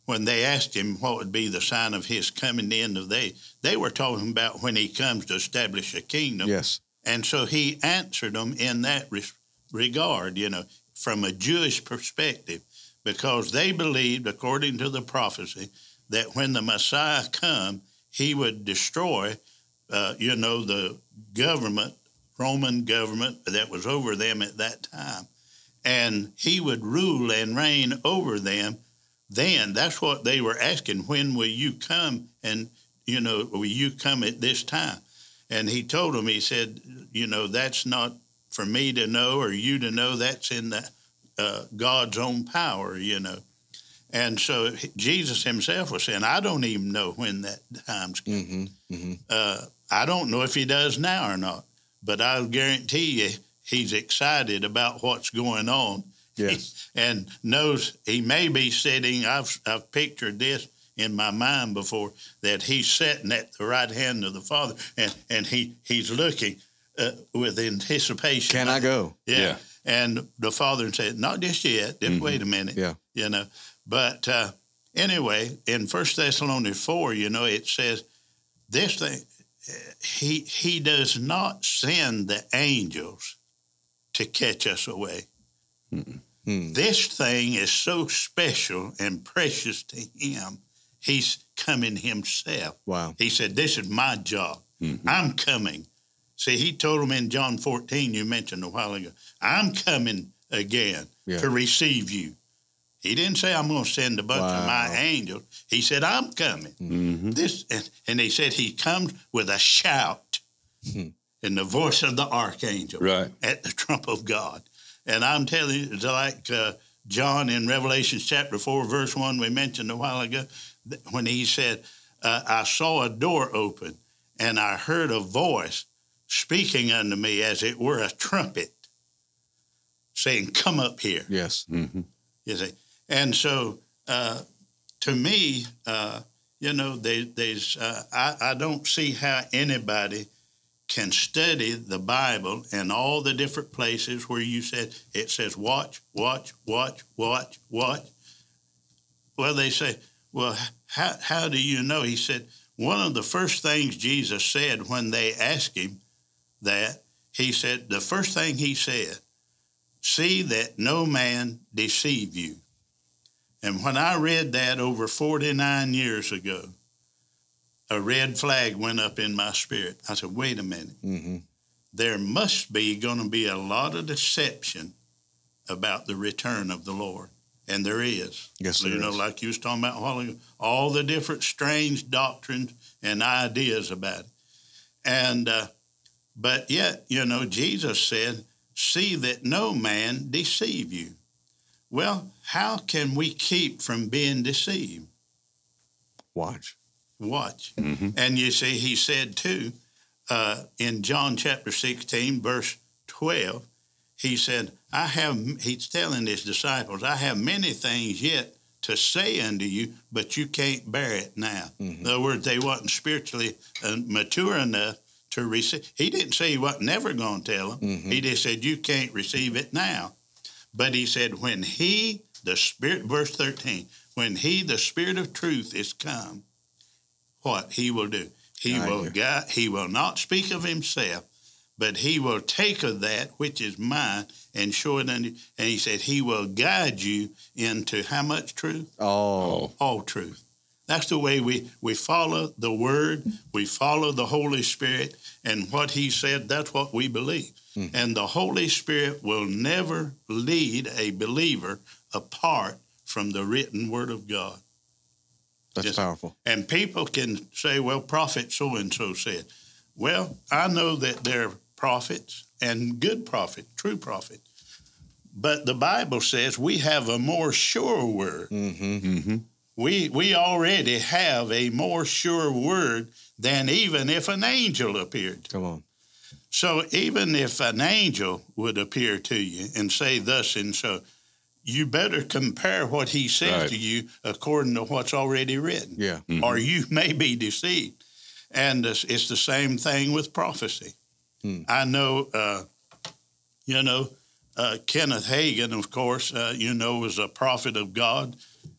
When they asked him what would be the sign of his coming the end of the day, they were talking about when he comes to establish a kingdom. Yes. And so he answered them in that res- regard, you know, from a Jewish perspective, because they believed, according to the prophecy, that when the Messiah come, he would destroy, uh, you know, the government, Roman government that was over them at that time. And he would rule and reign over them. Then that's what they were asking. When will you come? And, you know, will you come at this time? And he told them, he said, you know, that's not for me to know or you to know. That's in the, uh, God's own power, you know. And so Jesus himself was saying, I don't even know when that time's coming. hmm hmm Uh, I don't know if he does now or not, but I'll guarantee you he's excited about what's going on. Yes. and knows he may be sitting. I've I've pictured this in my mind before that he's sitting at the right hand of the Father, and and he he's looking uh, with anticipation. Can I go? Yeah. Yeah. And the father said, "Not just yet. Just wait a minute." Yeah. You know, but uh, anyway, in First Thessalonians four, you know, it says this thing. uh, He he does not send the angels to catch us away. Hmm. This thing is so special and precious to him. He's coming himself. Wow. He said, This is my job. I'm coming. See, he told him in John 14, you mentioned a while ago, I'm coming again Yeah. to receive you. He didn't say, I'm going to send a bunch of my angels. He said, I'm coming. Mm-hmm. This, and, and he said, He comes with a shout Hmm. in the voice of the archangel Right. at the trump of God. And I'm telling you, it's like uh, John in Revelation chapter 4, verse 1, we mentioned a while ago, when he said, uh, I saw a door open and I heard a voice speaking unto me as it were a trumpet saying, Come up here. Yes. Mm-hmm. You see, and so uh, to me, uh, you know, there, there's uh, I, I don't see how anybody can study the Bible and all the different places where you said it says watch, watch, watch, watch, watch. Well, they say, well, how how do you know? He said one of the first things Jesus said when they asked him that he said the first thing he said see that no man deceive you. And when I read that over 49 years ago, a red flag went up in my spirit. I said, wait a minute. hmm There must be going to be a lot of deception about the return of the Lord. And there is. Yes, there you know, is. like you was talking about a while ago, all the different strange doctrines and ideas about it. And, uh, but yet, you know, Jesus said, see that no man deceive you. Well, how can we keep from being deceived? Watch. Watch. Mm-hmm. And you see, he said too, uh, in John chapter 16, verse 12, he said, I have, he's telling his disciples, I have many things yet to say unto you, but you can't bear it now. In other words, they wasn't spiritually uh, mature enough to receive. He didn't say he wasn't never going to tell them. He just said, you can't receive it now. But he said, when he, the Spirit, verse 13, when he, the Spirit of truth, is come, what he will do? He I will hear. guide, he will not speak of himself, but he will take of that which is mine and show it unto you. And he said, He will guide you into how much truth? Oh. All truth. That's the way we, we follow the word, we follow the Holy Spirit, and what he said, that's what we believe. Hmm. And the Holy Spirit will never lead a believer apart from the written word of God. That's Yes. powerful. And people can say, well, prophet so and so said. Well, I know that they're prophets and good prophet, true prophet. but the Bible says we have a more sure word. Mm-hmm. Mm-hmm. We we already have a more sure word than even if an angel appeared. Come on. So even if an angel would appear to you and say thus and so, you better compare what he says Right. to you according to what's already written, Yeah. or you may be deceived. And it's, it's the same thing with prophecy. Hmm. I know, uh, you know, uh, Kenneth Hagin, of course, uh, you know, was a prophet of God,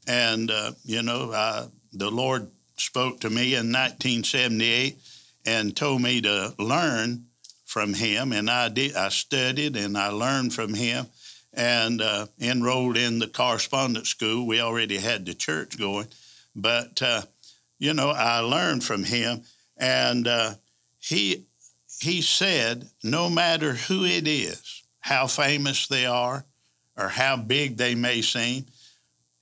and uh, you know, uh, the Lord spoke to me in 1978 and told me to learn from him, and I did. I studied and I learned from him, and uh, enrolled in the correspondence school. We already had the church going, but uh, you know, I learned from him, and uh, he he said, no matter who it is, how famous they are, or how big they may seem,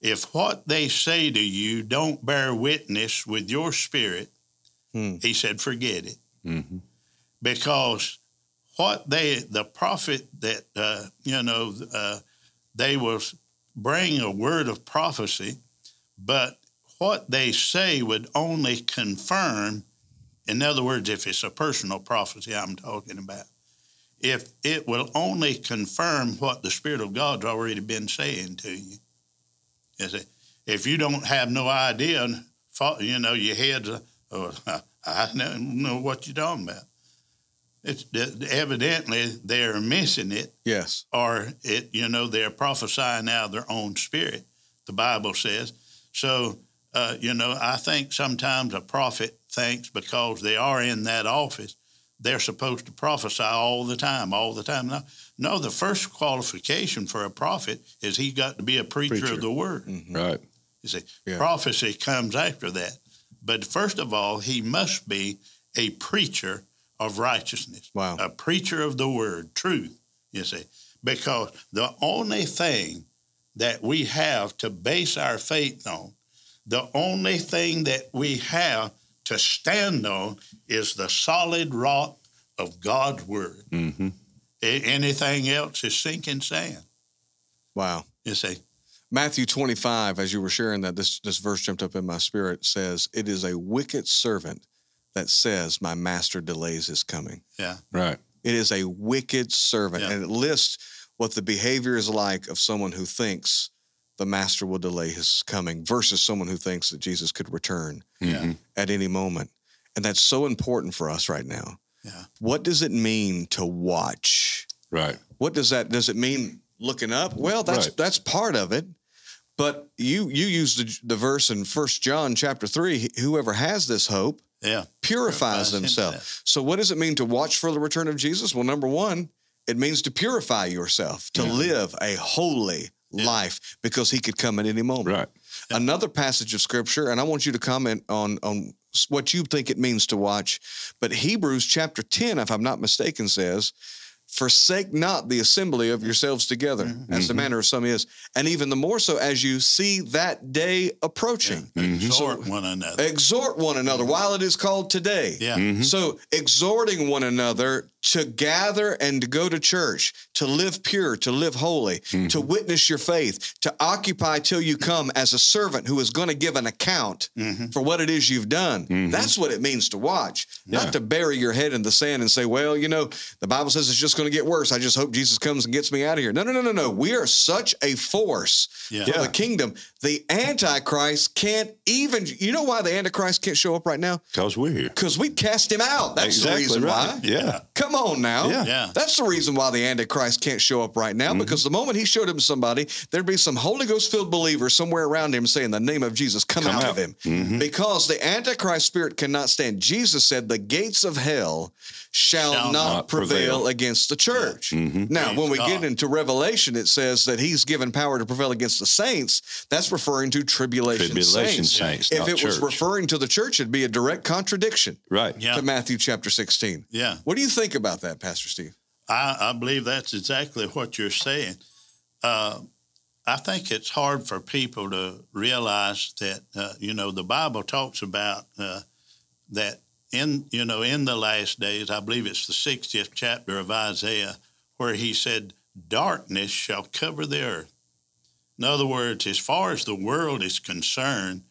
if what they say to you don't bear witness with your spirit, Hmm. he said, forget it Mm-hmm. because what they the prophet that uh, you know uh, they will bring a word of prophecy, but what they say would only confirm. In other words, if it's a personal prophecy, I'm talking about. If it will only confirm what the Spirit of God's already been saying to you. You see, if you don't have no idea, you know, your head's, oh, I don't know what you're talking about. It's evidently they're missing it, Yes. or it, you know, they're prophesying out of their own spirit. The Bible says. So, uh, you know, I think sometimes a prophet thinks because they are in that office, they're supposed to prophesy all the time, all the time. No, no the first qualification for a prophet is he's got to be a preacher, Preacher. of the word. Mhm. Right. You see, Yeah. prophecy comes after that. But first of all, he must be a preacher of righteousness, Wow. a preacher of the word, truth, you see, because the only thing that we have to base our faith on, the only thing that we have to stand on is the solid rock of God's word. Mm-hmm. A- Anything else is sinking sand, Wow. you see. Matthew 25, as you were sharing that, this, this verse jumped up in my spirit, says, It is a wicked servant that says, My master delays his coming. Yeah. Right. It is a wicked servant. Yeah. And it lists what the behavior is like of someone who thinks the master will delay his coming versus someone who thinks that Jesus could return Yeah. Mhm. at any moment. And that's so important for us right now. Yeah. What does it mean to watch? Right. What does that does it mean looking up? Well, that's Right. that's part of it. But you you use the, the verse in First John chapter 3, whoever has this hope Yeah. purifies Purifies himself. himself. So what does it mean to watch for the return of Jesus? Well, number 1, it means to purify yourself, to Yeah. live a holy Yeah. life because he could come at any moment. Right. Another passage of scripture, and I want you to comment on on what you think it means to watch. But Hebrews chapter 10, if I'm not mistaken, says, Forsake not the assembly of yourselves together, mm-hmm. as the mm-hmm. manner of some is, and even the more so as you see that day approaching. Mm-hmm. Exhort one another. Exhort one another while it is called today. Yeah. Mhm. So, exhorting one another to gather and to go to church, to live pure, to live holy, to witness your faith, to occupy till you come as a servant who is going to give an account Mhm. for what it is you've done. That's what it means to watch, Yeah. not to bury your head in the sand and say, well, you know, the Bible says it's just going to get worse. I just hope Jesus comes and gets me out of here. No, no, no, no, no. We are such a force Yeah. for the kingdom. The Antichrist can't even, you know why the Antichrist can't show up right now? Because we're here. Because we cast him out. That's exactly the reason right. why. Yeah. Come on now. Yeah. Yeah. That's the reason why the Antichrist can't show up right now, because the moment he showed him somebody, there'd be some Holy Ghost filled believer somewhere around him saying, The name of Jesus, come, Come out, out. of him. Mhm. Because the Antichrist spirit cannot stand. Jesus said, The gates of hell shall, Shall not, not prevail, prevail. against the church. Mhm. Now, Praise when we God. get into Revelation, it says that he's given power to prevail against the saints. That's referring to tribulation, Tribulation saints. saints, If not it was referring to the church, it'd be a direct contradiction Right. Yeah. to Matthew chapter 16. Yeah. What do you think about that, Pastor Steve? I, I believe that's exactly what you're saying. Uh, I think it's hard for people to realize that uh, you know the Bible talks about uh, that in you know in the last days. I believe it's the 60th chapter of Isaiah where he said darkness shall cover the earth. In other words, as far as the world is concerned,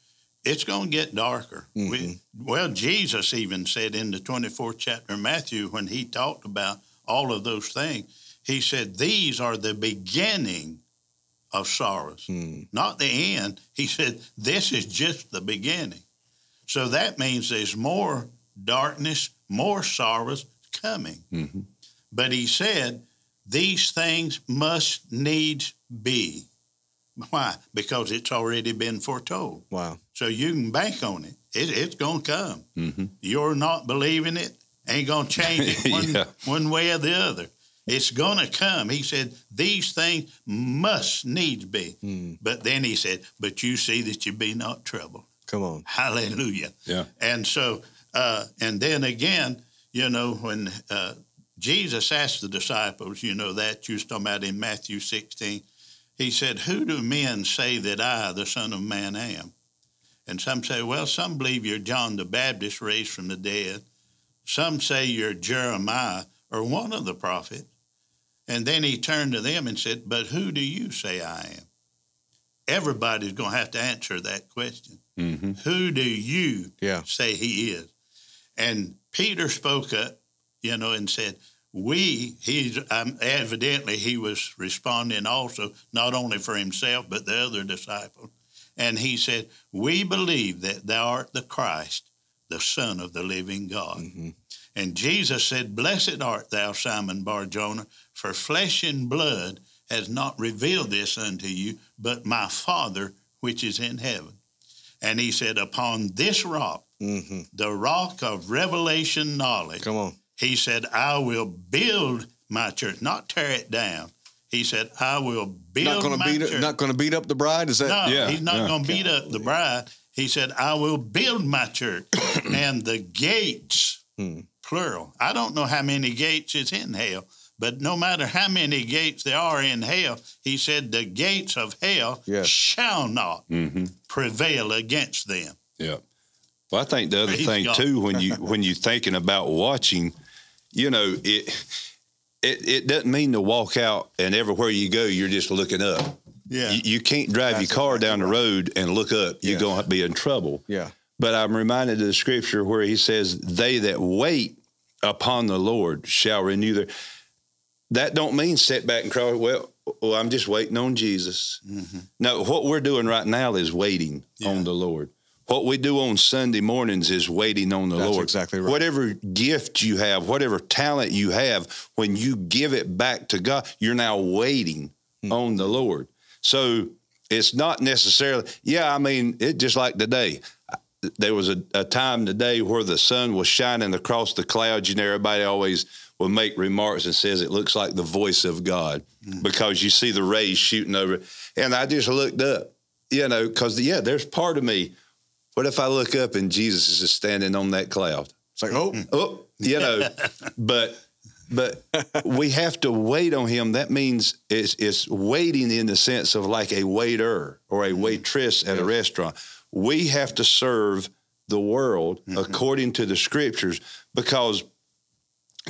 it's going to get darker. Mhm. We, well, Jesus even said in the 24th chapter of Matthew, when he talked about all of those things, he said, These are the beginning of sorrows, Hmm. not the end. He said, This is just the beginning. So that means there's more darkness, more sorrows coming. Mhm. But he said, These things must needs be. Why? Because it's already been foretold. Wow. So you can bank on it. it it's going to come. Mhm. You're not believing it, ain't going to change it one, Yeah. one way or the other. It's going to come. He said, These things must needs be. Hmm. But then he said, But you see that you be not troubled. Come on. Hallelujah. Yeah. And so, uh, and then again, you know, when uh, Jesus asked the disciples, you know, that you was talking about in Matthew 16, he said, Who do men say that I, the Son of Man, am? And some say, Well, some believe you're John the Baptist raised from the dead. Some say you're Jeremiah or one of the prophets. And then he turned to them and said, But who do you say I am? Everybody's going to have to answer that question. hmm Who do you Yeah. say he is? And Peter spoke up, you know, and said, We, he's um, evidently he was responding also, not only for himself, but the other disciples. And he said, We believe that thou art the Christ, the Son of the living God. hmm And Jesus said, Blessed art thou, Simon Barjona, for flesh and blood has not revealed this unto you, but my Father which is in heaven. And he said, Upon this rock, hmm the rock of revelation knowledge, Come on. he said, I will build my church, not tear it down. He said, I will build Not going to my beat church. not going to beat up the bride. Is that? No, Yeah, he's not yeah. going to beat up the bride. He said, I will build my church and the gates, Hmm. plural. I don't know how many gates is in hell, but no matter how many gates there are in hell, he said, the gates of hell Yes. shall not hmm prevail against them. Yeah. Well, I think the other Praise thing God. too, when you when you're thinking about watching, you know, it it it doesn't mean to walk out and everywhere you go, you're just looking up. Yeah. You, you can't drive That's your car exactly down the right. road and look up. You're Yes. going to be in trouble. Yeah. But I'm reminded of the scripture where he says, "They that wait upon the Lord shall renew their." That don't mean sit back and cry. Well, well I'm just waiting on Jesus. Mhm. No, what we're doing right now is waiting Yeah. on the Lord. What we do on Sunday mornings is waiting on the That's Lord. exactly right. Whatever gift you have, whatever talent you have, when you give it back to God, you're now waiting Hmm. on the Lord. So it's not necessarily, yeah, I mean, it just like today. There was a, a time today where the sun was shining across the clouds, and everybody always will make remarks and says it looks like the voice of God because you see the rays shooting over. it. And I just looked up, you know, because yeah, there's part of me. What if I look up and Jesus is just standing on that cloud? It's like, oh, hmm. Oh, you know, but but we have to wait on him. That means it's it's waiting in the sense of like a waiter or a hmm. waitress at a restaurant. We have to serve the world hmm. according to the scriptures because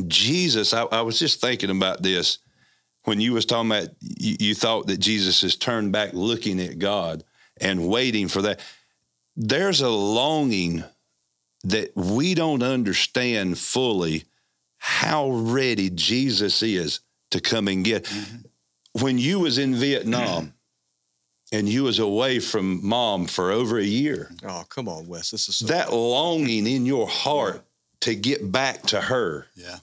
Jesus. I, I was just thinking about this when you was talking about you, you thought that Jesus is turned back looking at God and waiting for that. There's a longing that we don't understand fully how ready Jesus is to come and get. Mm-hmm. When you was in Vietnam and you was away from mom for over a year, oh, come on, Wes. This is so that longing in your heart to get back to her Yeah.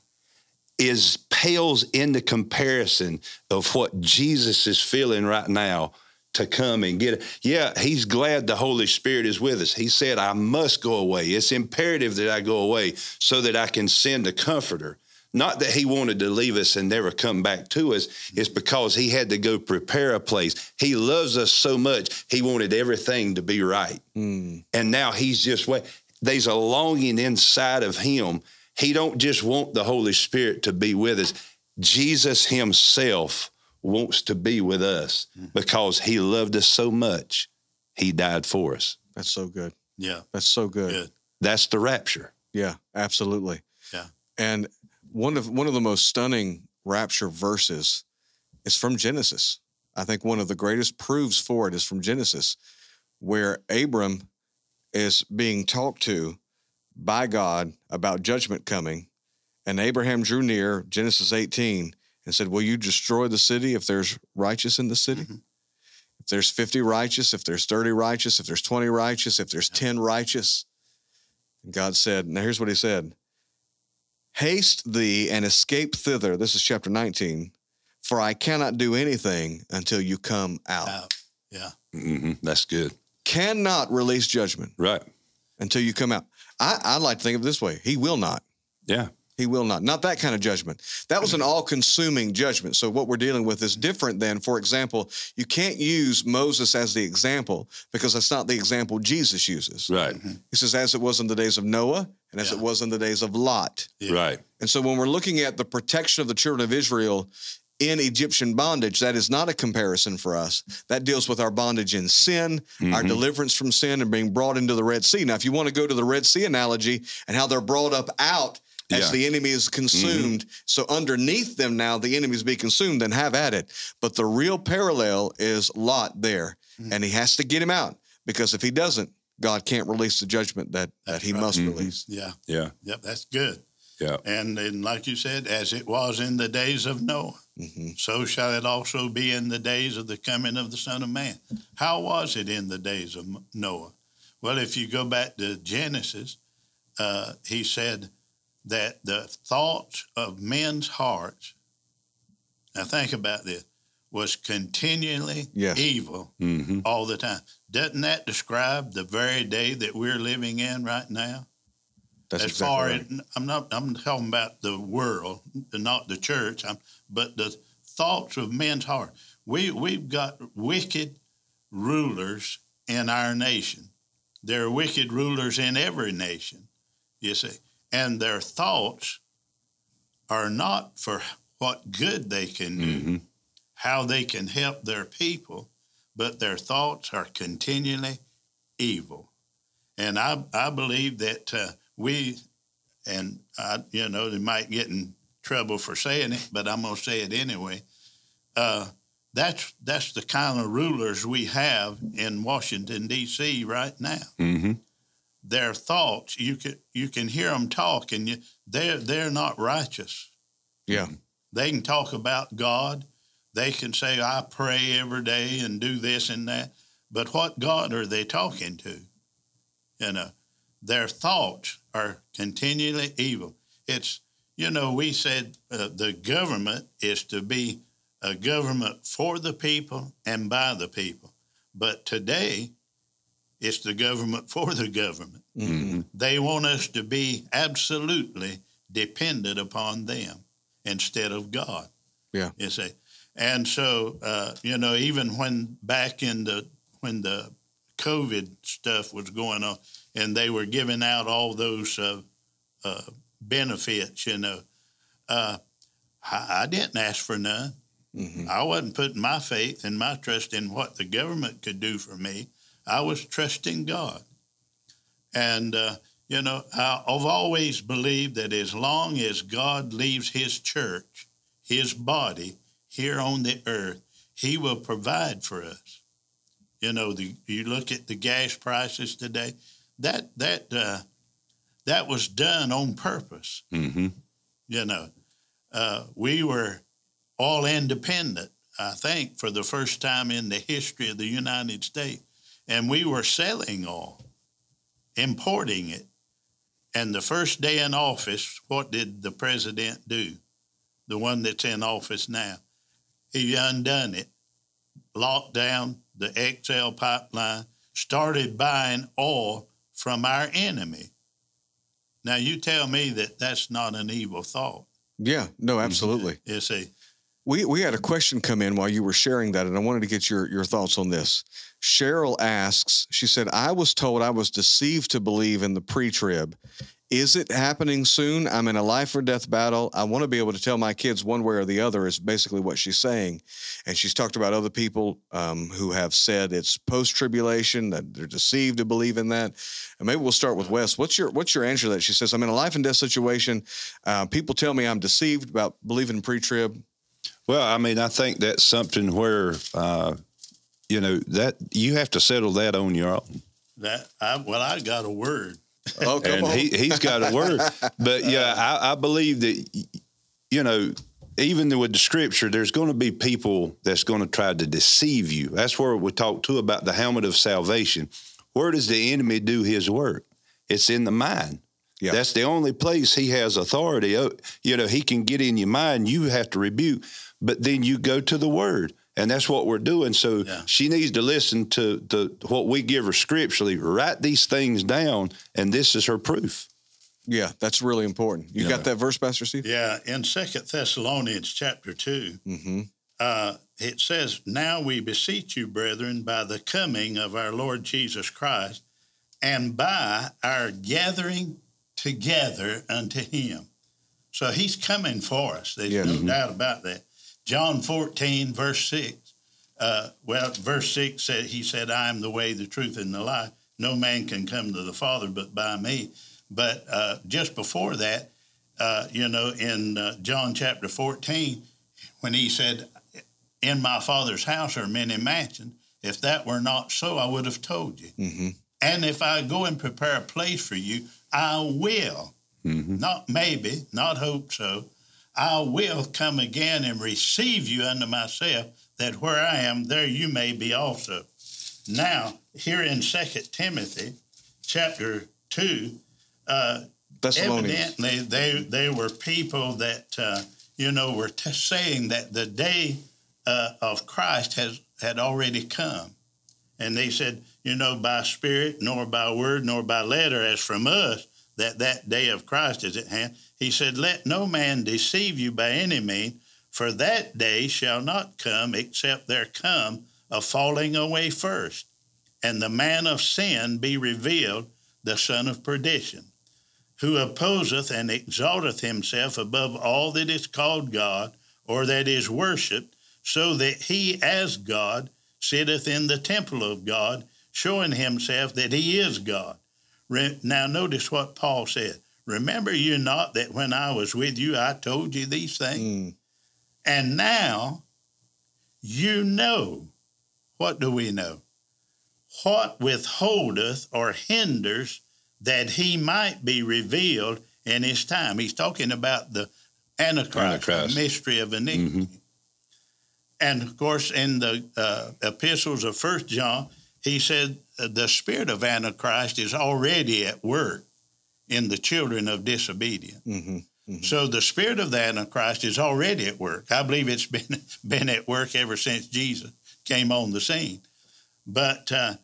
is pales into comparison of what Jesus is feeling right now to come and get it. Yeah, he's glad the Holy Spirit is with us. He said, I must go away. It's imperative that I go away so that I can send a comforter. Not that he wanted to leave us and never come back to us. It's because he had to go prepare a place. He loves us so much, he wanted everything to be right. Mm, And now he's just wait. There's a longing inside of him. He don't just want the Holy Spirit to be with us. Jesus himself wants to be with us mm-hmm. because he loved us so much. He died for us. that's so good. Yeah. That's so good. Good. That's the rapture. Yeah, absolutely. Yeah. And one of one of the most stunning rapture verses is from Genesis. I think one of the greatest proofs for it is from Genesis, where Abram is being talked to by God about judgment coming. And Abraham drew near, Genesis 18, and said, Will you destroy the city if there's righteous in the city? Mhm. If there's 50 righteous, if there's 30 righteous, if there's 20 righteous, if there's 10 righteous. And God said, Now here's what he said Haste thee and escape thither. This is chapter 19. For I cannot do anything until you come out. Out. Yeah. hmm That's good. Cannot release judgment Right. until you come out. I, I like to think of it this way He will not. Yeah. He will not. Not that kind of judgment. That was an all consuming judgment. So, what we're dealing with is different than, for example, you can't use Moses as the example because that's not the example Jesus uses. Right. He says, as it was in the days of Noah and as Yeah. it was in the days of Lot. Yeah. Right. And so, when we're looking at the protection of the children of Israel in Egyptian bondage, that is not a comparison for us. That deals with our bondage in sin, our Mhm. deliverance from sin, and being brought into the Red Sea. Now, if you want to go to the Red Sea analogy and how they're brought up out as Yeah. the enemy is consumed, so underneath them now the enemies be consumed, then have at it. But the real parallel is Lot there, Mhm. and he has to get him out because if he doesn't, God can't release the judgment that, that he right. must Mhm. release. Yeah. Yeah. Yep. That's good. Yeah. And then, like you said, as it was in the days of Noah, hmm so shall it also be in the days of the coming of the Son of Man. How was it in the days of Noah? Well, if you go back to Genesis, uh, he said that the thoughts of men's hearts, now think about this, was continually Yes. evil hmm all the time. Doesn't that describe the very day that we're living in right now? That's as exactly far right. as I'm not, I'm talking about the world, not the church. I'm, but the thoughts of men's heart. We we've got wicked rulers in our nation. There are wicked rulers in every nation. You see, and their thoughts are not for what good they can do, hmm how they can help their people, but their thoughts are continually evil. And I, I believe that uh, we, and I, you know, they might get in trouble for saying it, but I'm going to say it anyway. Uh, that's that's the kind of rulers we have in Washington D.C. right now. hmm Their thoughts, you can you can hear them talk, and you, they're they're not righteous. Yeah. They can talk about God. They can say, I pray every day and do this and that. But what God are they talking to? You know, their thoughts are continually evil. It's, you know, we said uh, the government is to be a government for the people and by the people. But today, it's the government for the government. Mhm. They want us to be absolutely dependent upon them instead of God. Yeah. You see, and so uh, you know, even when back in the when the COVID stuff was going on, and they were giving out all those uh, uh, benefits, you know, uh, I, I didn't ask for none. Mhm. I wasn't putting my faith and my trust in what the government could do for me. I was trusting God. And, uh, you know, I've always believed that as long as God leaves his church, his body here on the earth, he will provide for us. You know, the, you look at the gas prices today, that, that, uh, that was done on purpose hmm you know, uh, we were all independent, I think, for the first time in the history of the United States. And we were selling oil, importing it. And the first day in office, what did the president do? The one that's in office now. He undone it, locked down the XL pipeline, started buying oil from our enemy. Now, you tell me that that's not an evil thought. Yeah. No, absolutely. You see, We we had a question come in while you were sharing that, and I wanted to get your your thoughts on this. Cheryl asks, she said, "I was told I was deceived to believe in the pre-trib. Is it happening soon? I'm in a life or death battle. I want to be able to tell my kids one way or the other." Is basically what she's saying, and she's talked about other people um, who have said it's post-tribulation that they're deceived to believe in that. And maybe we'll start with Wes. What's your what's your answer to that? She says, "I'm in a life and death situation. Uh, people tell me I'm deceived about believing in pre-trib." Well, I mean, I think that's something where, uh, you know, that you have to settle that on your own. That I well, I got a word. Oh, come and on. he, he's got a word. But yeah, I, I believe that, you know, even with the scripture, there's going to be people that's going to try to deceive you. That's where we talk too about the helmet of salvation. Where does the enemy do his work? It's in the mind. Yeah. That's the only place he has authority. Oh, You know, he can get in your mind. You have to rebuke, but then you go to the word. And that's what we're doing. So Yeah. she needs to listen to, to what we give her scripturally, write these things down, and this is her proof. yeah, that's really important. You Yeah. got that verse, Pastor Steve? Yeah, in Second Thessalonians chapter 2 Mm-hmm. uh, it says, "Now we beseech you, brethren, by the coming of our Lord Jesus Christ, and by our gathering together unto Him." So He's coming for us. There's Yes. no Mhm. doubt about that. John fourteen verse six. Uh, well, verse six said, "He said, I am the way, the truth, and the life. No man can come to the Father but by me." But uh, just before that, uh, you know, in uh, John chapter 14, when he said, In my Father's house are many mansions, if that were not so, I would have told you. Mm-hmm. And if I go and prepare a place for you, I will, Mm-hmm. not maybe, not hope so, I will come again and receive you unto myself, that where I am, there you may be also. Now, here in Second Timothy chapter 2, uh, evidently they they were people that uh, you know were t- saying that the day uh, of Christ has had already come, and they said, you know, by spirit, nor by word, nor by letter, as from us, that that day of Christ is at hand. He said, let no man deceive you by any means, for that day shall not come except there come a falling away first, and the man of sin be revealed, the son of perdition who opposeth and exalteth himself above all that is called God or that is worshipped, so that he as God sitteth in the temple of God, showing himself that he is God. Re- now, notice what Paul said. Remember you not that when I was with you, I told you these things? Mm. And now you know. What do we know? What withholdeth or hinders that he might be revealed in his time. He's talking about the Antichrist, Antichrist. the mystery of iniquity. Mhm. And of course, in the uh, epistles of First John, he said uh, the spirit of Antichrist is already at work in the children of disobedience. Mm-hmm. Mhm. So the spirit of the Antichrist is already at work. I believe it's been been at work ever since Jesus came on the scene. But uh,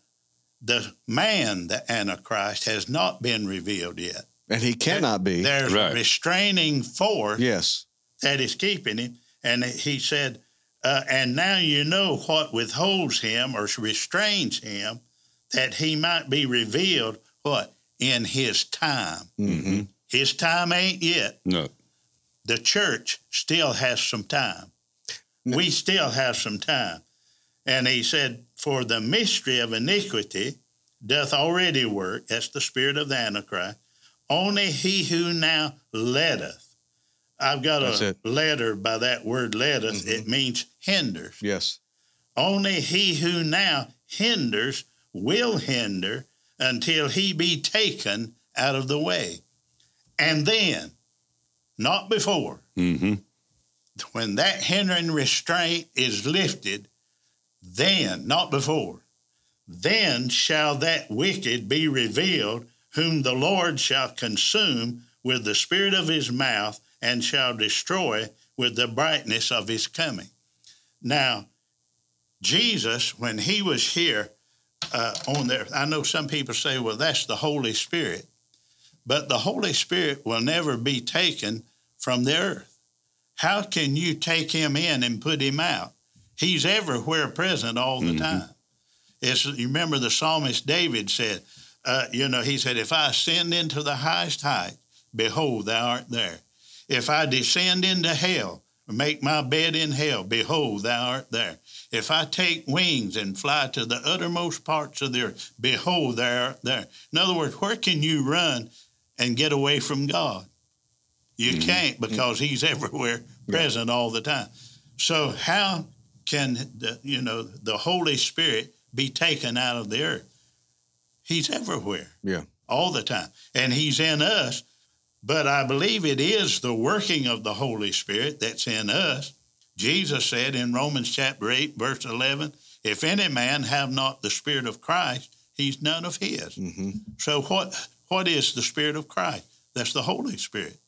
the man, the Antichrist, has not been revealed yet. And he cannot be. There's Right. a restraining force Yes. that is keeping him. And he said, uh, and now you know what withholds him or restrains him, that he might be revealed, what? In his time. Mm-hmm. His time ain't yet. No. The church still has some time. No. We still have some time. And he said, For the mystery of iniquity doth already work. That's the spirit of the Antichrist. Only he who now letteth. I've got That's a it. letter by that word letteth. Mhm. It means hinders. Yes. Only he who now hinders will hinder until he be taken out of the way. And then, not before, Mm-hmm. when that hindering restraint is lifted, then, not before, then shall that wicked be revealed, whom the Lord shall consume with the spirit of his mouth and shall destroy with the brightness of his coming. Now, Jesus, when he was here uh, on there, I know some people say, well, that's the Holy Spirit. But the Holy Spirit will never be taken from the earth. How can you take him in and put him out? He's everywhere present all the Mhm. time. It's, you remember the psalmist David said, uh, you know, he said, If I ascend into the highest height, behold, thou art there. If I descend into hell, make my bed in hell, behold, thou art there. If I take wings and fly to the uttermost parts of the earth, behold, thou art there. In other words, where can you run and get away from God? You Mhm. can't because He's everywhere, present all the time. So how can the, you know the Holy Spirit be taken out of the earth? He's everywhere. Yeah. All the time. And he's in us. But I believe it is the working of the Holy Spirit that's in us. Jesus said in Romans chapter 8, verse 11, if any man have not the Spirit of Christ, he's none of his. hmm So what what is the Spirit of Christ? That's the Holy Spirit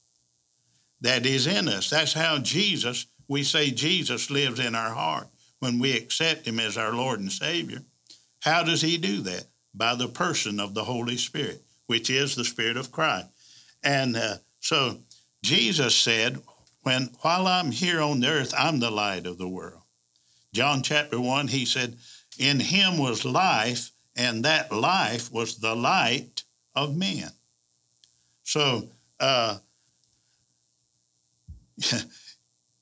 that is in us. That's how Jesus, we say Jesus lives in our heart when we accept him as our Lord and Savior. How does he do that? By the person of the Holy Spirit, which is the Spirit of Christ. And uh, so Jesus said, when while I'm here on the earth, I'm the light of the world. John chapter 1, he said, In him was life, and that life was the light of men. So, uh,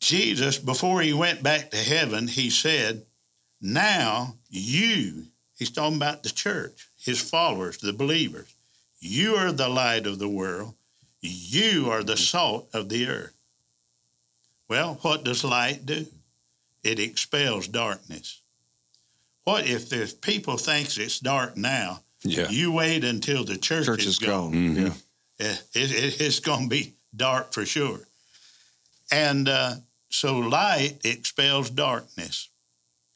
Jesus, before he went back to heaven, he said, Now you, he's talking about the church, his followers, the believers, you are the light of the world, you are the salt of the earth. Well, what does light do? It expels darkness. What if the people thinks it's dark now? Yeah. You wait until the church, Church is is gone. gone. Mhm. Yeah. It, it, it's going to be dark for sure. And uh, so light expels darkness.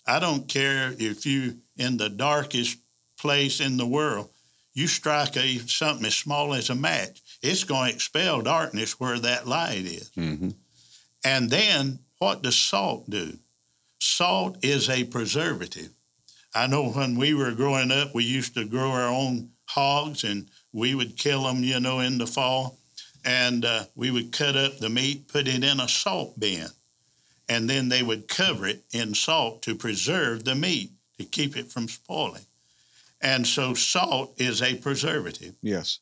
I don't care if you in the darkest place in the world, you strike a something as small as a match, it's going to expel darkness where that light is. hmm And then what does salt do? Salt is a preservative. I know when we were growing up, we used to grow our own hogs and we would kill them, you know, in the fall. And uh, we would cut up the meat, put it in a salt bin, and then they would cover it in salt to preserve the meat, to keep it from spoiling. And so salt is a preservative. Yes.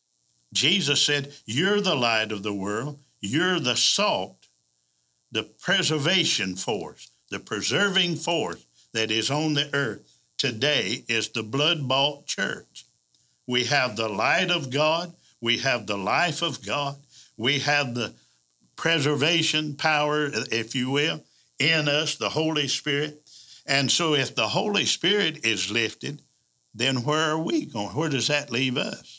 Jesus said, You're the light of the world, you're the salt, the preservation force, the preserving force that is on the earth today is the blood bought church. We have the light of God, we have the life of God, we have the preservation power, if you will, in us, the Holy Spirit. And so, if the Holy Spirit is lifted, then where are we going? Where does that leave us?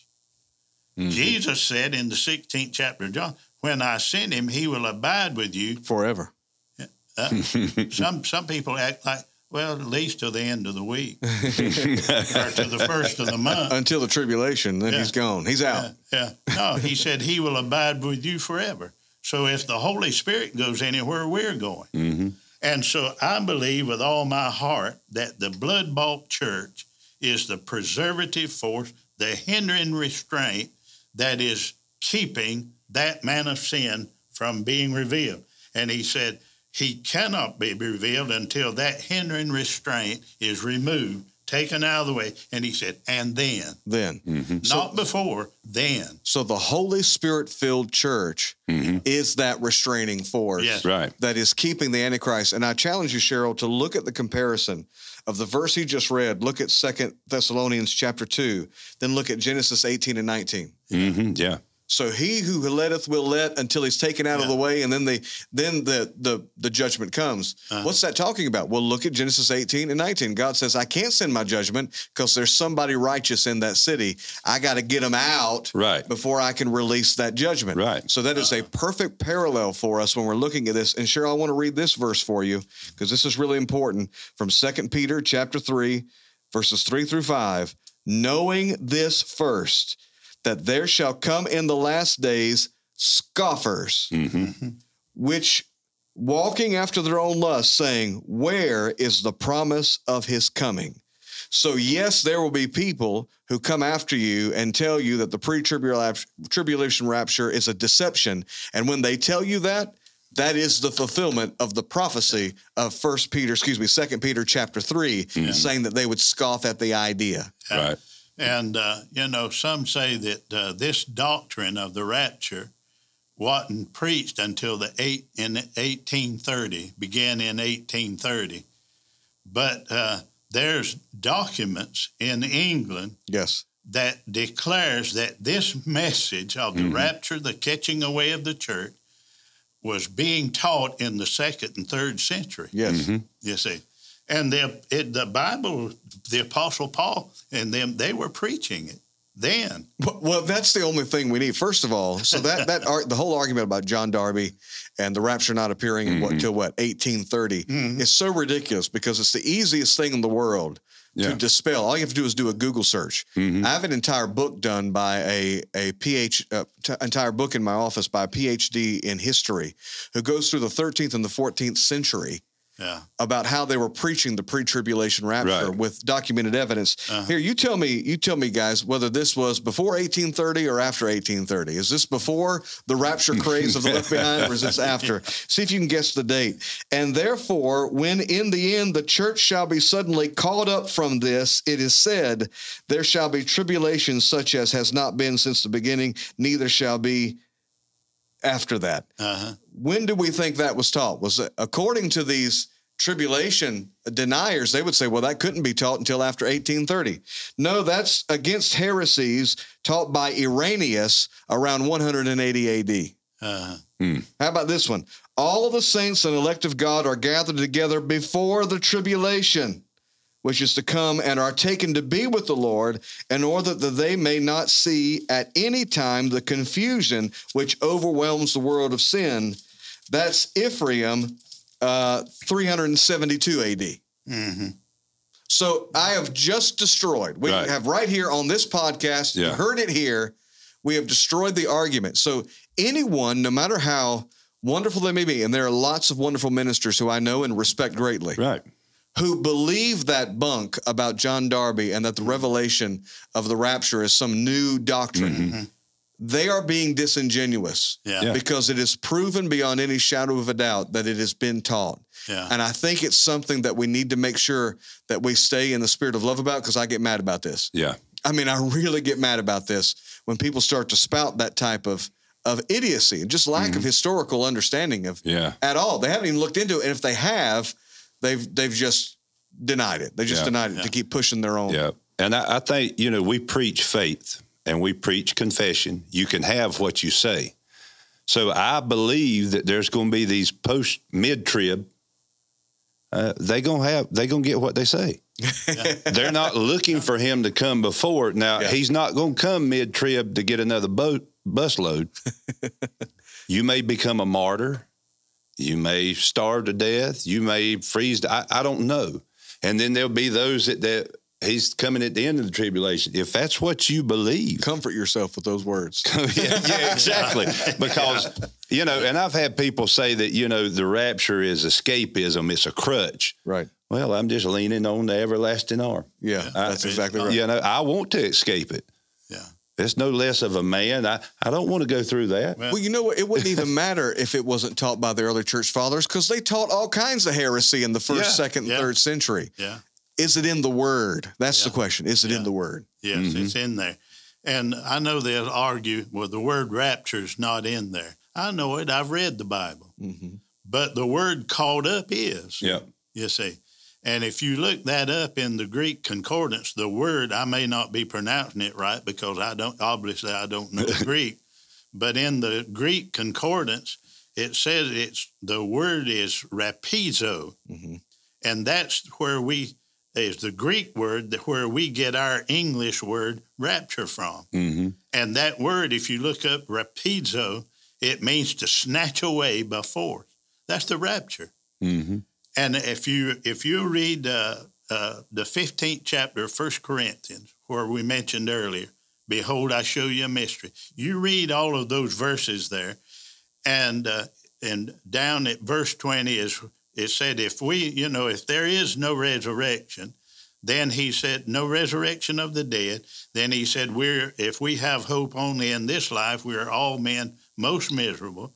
Mhm. Jesus said in the 16th chapter of John, When I send him, he will abide with you. Forever. Uh, some, some people act like, well, at least till the end of the week or to the first of the month. Until the tribulation, then Yeah. he's gone. He's out. Yeah, yeah. No, he said he will abide with you forever. So if the Holy Spirit goes anywhere, we're going. hmm And so I believe with all my heart that the blood bought church is the preservative force, the hindering restraint that is keeping that man of sin from being revealed. And he said, he cannot be revealed until that hindering restraint is removed, taken out of the way. And he said, and then, Then. hmm not before, then. So the Holy Spirit filled church hmm is that restraining force Yes. Right. that is keeping the Antichrist. And I challenge you, Cheryl, to look at the comparison of the verse he just read. Look at Second Thessalonians chapter 2, then look at Genesis 18 and 19. hmm Yeah. So he who letteth will let until he's taken out of the way, and then the then the the the judgment comes. Uh-huh. What's that talking about? Well, look at Genesis 18 and 19. God says, I can't send my judgment because there's somebody righteous in that city. I got to get them out Right. before I can release that judgment. Right. So that is a perfect parallel for us when we're looking at this. And Cheryl, I want to read this verse for you because this is really important from Second Peter chapter 3, verses 3 through 5. Knowing this first, that there shall come in the last days scoffers, hmm which walking after their own lust, saying, Where is the promise of his coming? So, yes, there will be people who come after you and tell you that the pre tribulation rapture is a deception. And when they tell you that, that is the fulfillment of the prophecy of First Peter, excuse me, Second Peter chapter 3, saying that they would scoff at the idea. Right. And, uh, you know, some say that uh, this doctrine of the rapture wasn't preached until the eight in 1830, began in 1830. But uh, there's documents in England Yes. that declares that this message of the Mhm. rapture, the catching away of the church, was being taught in the second and third century. Yes. You see, and the it, the Bible, the Apostle Paul and them, they were preaching it then. Well, well, that's the only thing we need. First of all, so that that ar- the whole argument about John Darby and the rapture not appearing in what mm-hmm. till what 1830 mm-hmm. is so ridiculous because it's the easiest thing in the world Yeah. to dispel. All you have to do is do a Google search. Mm-hmm. I have an entire book done by a a PH uh, t- entire book in my office by a PhD in history who goes through the 13th and the 14th century Yeah. about how they were preaching the pre-tribulation rapture Right. with documented evidence. Uh-huh. Here, you tell me, you tell me, guys, whether this was before 1830 or after 1830. Is this before the rapture craze of the Left Behind, or is this after? See if you can guess the date. And therefore, when in the end the church shall be suddenly called up from this, it is said, there shall be tribulation such as has not been since the beginning, neither shall be after that Uh-huh. when do we think that was taught? Was it according to these tribulation deniers? They would say, well, that couldn't be taught until after 1830. No, that's against heresies taught by Irenaeus around 180 AD. Uh-huh. How about this one? All of the saints and elect of God are gathered together before the tribulation, which is to come, and are taken to be with the Lord, in order that they may not see at any time the confusion which overwhelms the world of sin. That's Ephraim, uh, 372 AD. hmm So I have just destroyed. We Right. have right here on this podcast, you Yeah. heard it here. We have destroyed the argument. So anyone, no matter how wonderful they may be, and there are lots of wonderful ministers who I know and respect greatly, Right. Who believe that bunk about John Darby and that the revelation of the rapture is some new doctrine. Mm-hmm. Mm-hmm. They are being disingenuous Yeah. Yeah. because it is proven beyond any shadow of a doubt that it has been taught. Yeah. And I think it's something that we need to make sure that we stay in the spirit of love about because I get mad about this. Yeah. I mean, I really get mad about this when people start to spout that type of of idiocy and just lack mm-hmm. of historical understanding of Yeah. at all. They haven't even looked into it. And if they have, they've they've just denied it. They just Yeah. denied it Yeah. to keep pushing their own. Yeah. And I, I think, you know, we preach faith and we preach confession. You can have what you say. So I believe that there's going to be these post mid trib. Uh, they gonna have they gonna get what they say. They're not looking for him to come before. Now Yeah. he's not gonna come mid trib to get another boat bus load. you may become a martyr. You may starve to death. You may freeze. To, I, I don't know. And then there'll be those that, that he's coming at the end of the tribulation. If that's what you believe, Comfort yourself with those words. yeah, yeah, exactly. Because you know, and I've had people say that you know the rapture is escapism; it's a crutch. right. Well, I'm just leaning on the everlasting arm. Yeah, that's exactly right. You know, I want to escape it. Yeah. It's no less of a man. I, I don't want to go through that. Well, Well, you know what? It wouldn't even matter if it wasn't taught by the early church fathers because they taught all kinds of heresy in the first, Yeah, second, and yeah. third century. yeah. Is it in the word? That's the question. Is it in the word? Yes, Mm-hmm. it's in there. And I know they'll argue, well, the word rapture is not in there. I know it. I've read the Bible. Mm-hmm. But the word called up is. Yeah. You see. And if you look that up in the Greek concordance, the word, I may not be pronouncing it right because I don't, obviously, I don't know Greek. But in the Greek concordance, it says it's, the word is rapizo. Mhm. And that's where we, is the Greek word that where we get our English word rapture from. Mm-hmm. And that word, if you look up rapizo, it means to snatch away by force. That's the rapture. Mm-hmm. And if you if you read uh, uh, the fifteenth chapter of First Corinthians, where we mentioned earlier, "Behold, I show you a mystery." You read all of those verses there, and uh, and down at verse twenty is it said, "If we, you know, if there is no resurrection." Then he said, "No resurrection of the dead." Then he said, "We're if we have hope only in this life, we are all men most miserable."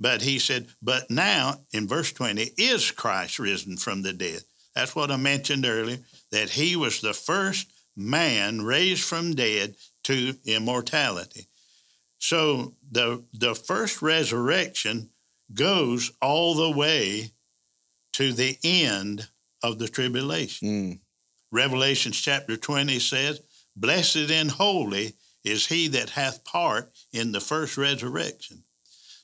But he said, But now, in verse 20, is Christ risen from the dead? That's what I mentioned earlier, that he was the first man raised from dead to immortality. So the, the first resurrection goes all the way to the end of the tribulation. Mm. Revelations chapter 20 says, Blessed and holy is he that hath part in the first resurrection.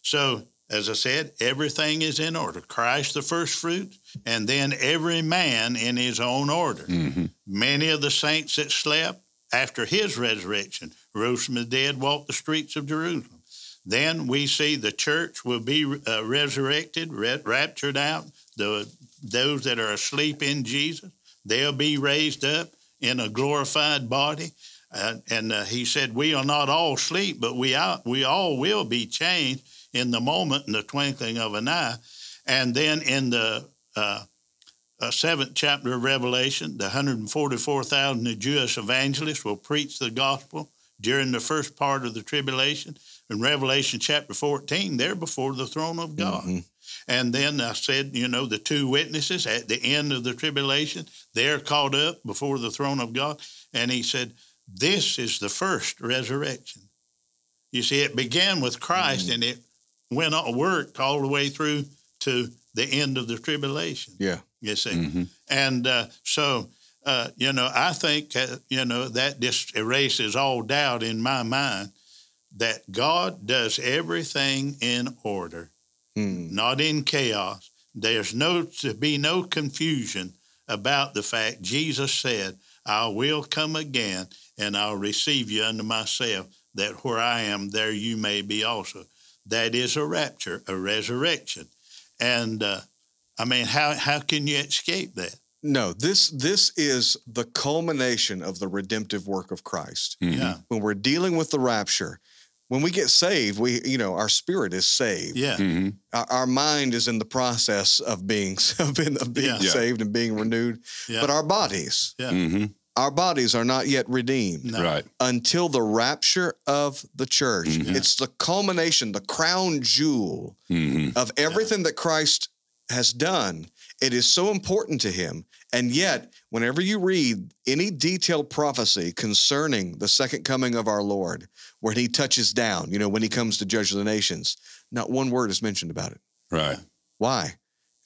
So as I said, everything is in order. Christ the first fruit, and then every man in his own order. Mm-hmm. Many of the saints that slept after his resurrection rose from the dead, walked the streets of Jerusalem. Then we see the church will be uh, resurrected, re- raptured out. The those that are asleep in Jesus, they'll be raised up in a glorified body. Uh, and uh, he said, "We are not all sleep, but we are, we all will be changed in the moment, in the twinkling of an eye." And then in the uh, uh, seventh chapter of Revelation, the 144,000 Jewish evangelists will preach the gospel during the first part of the tribulation. In Revelation chapter 14, they're before the throne of God. Mhm. And then I said, you know, the two witnesses at the end of the tribulation, they're caught up before the throne of God. And he said, this is the first resurrection. You see, it began with Christ and it went on, worked all the way through to the end of the tribulation. Yeah. You see, Mhm. and uh, so uh, you know, I think uh, you know that just erases all doubt in my mind that God does everything in order, Hmm. not in chaos. There's no to be no confusion about the fact Jesus said, "I will come again, and I'll receive you unto myself, that where I am, there you may be also." That is a rapture, a resurrection, and uh, I mean, how how can you escape that? No, this this is the culmination of the redemptive work of Christ. Mhm. Yeah, When we're dealing with the rapture, when we get saved, we you know our spirit is saved. yeah, Mhm. Our, our mind is in the process of being of being, of being Yeah. Yeah. saved and being renewed, yeah, but our bodies, yeah. Mhm. Our bodies are not yet redeemed. No. Right. until the rapture of the church. Mhm. It's the culmination, the crown jewel Mhm. of everything that Christ has done. It is so important to him. And yet, whenever you read any detailed prophecy concerning the second coming of our Lord, where he touches down, you know, when he comes to judge the nations, not one word is mentioned about it. Right. Why?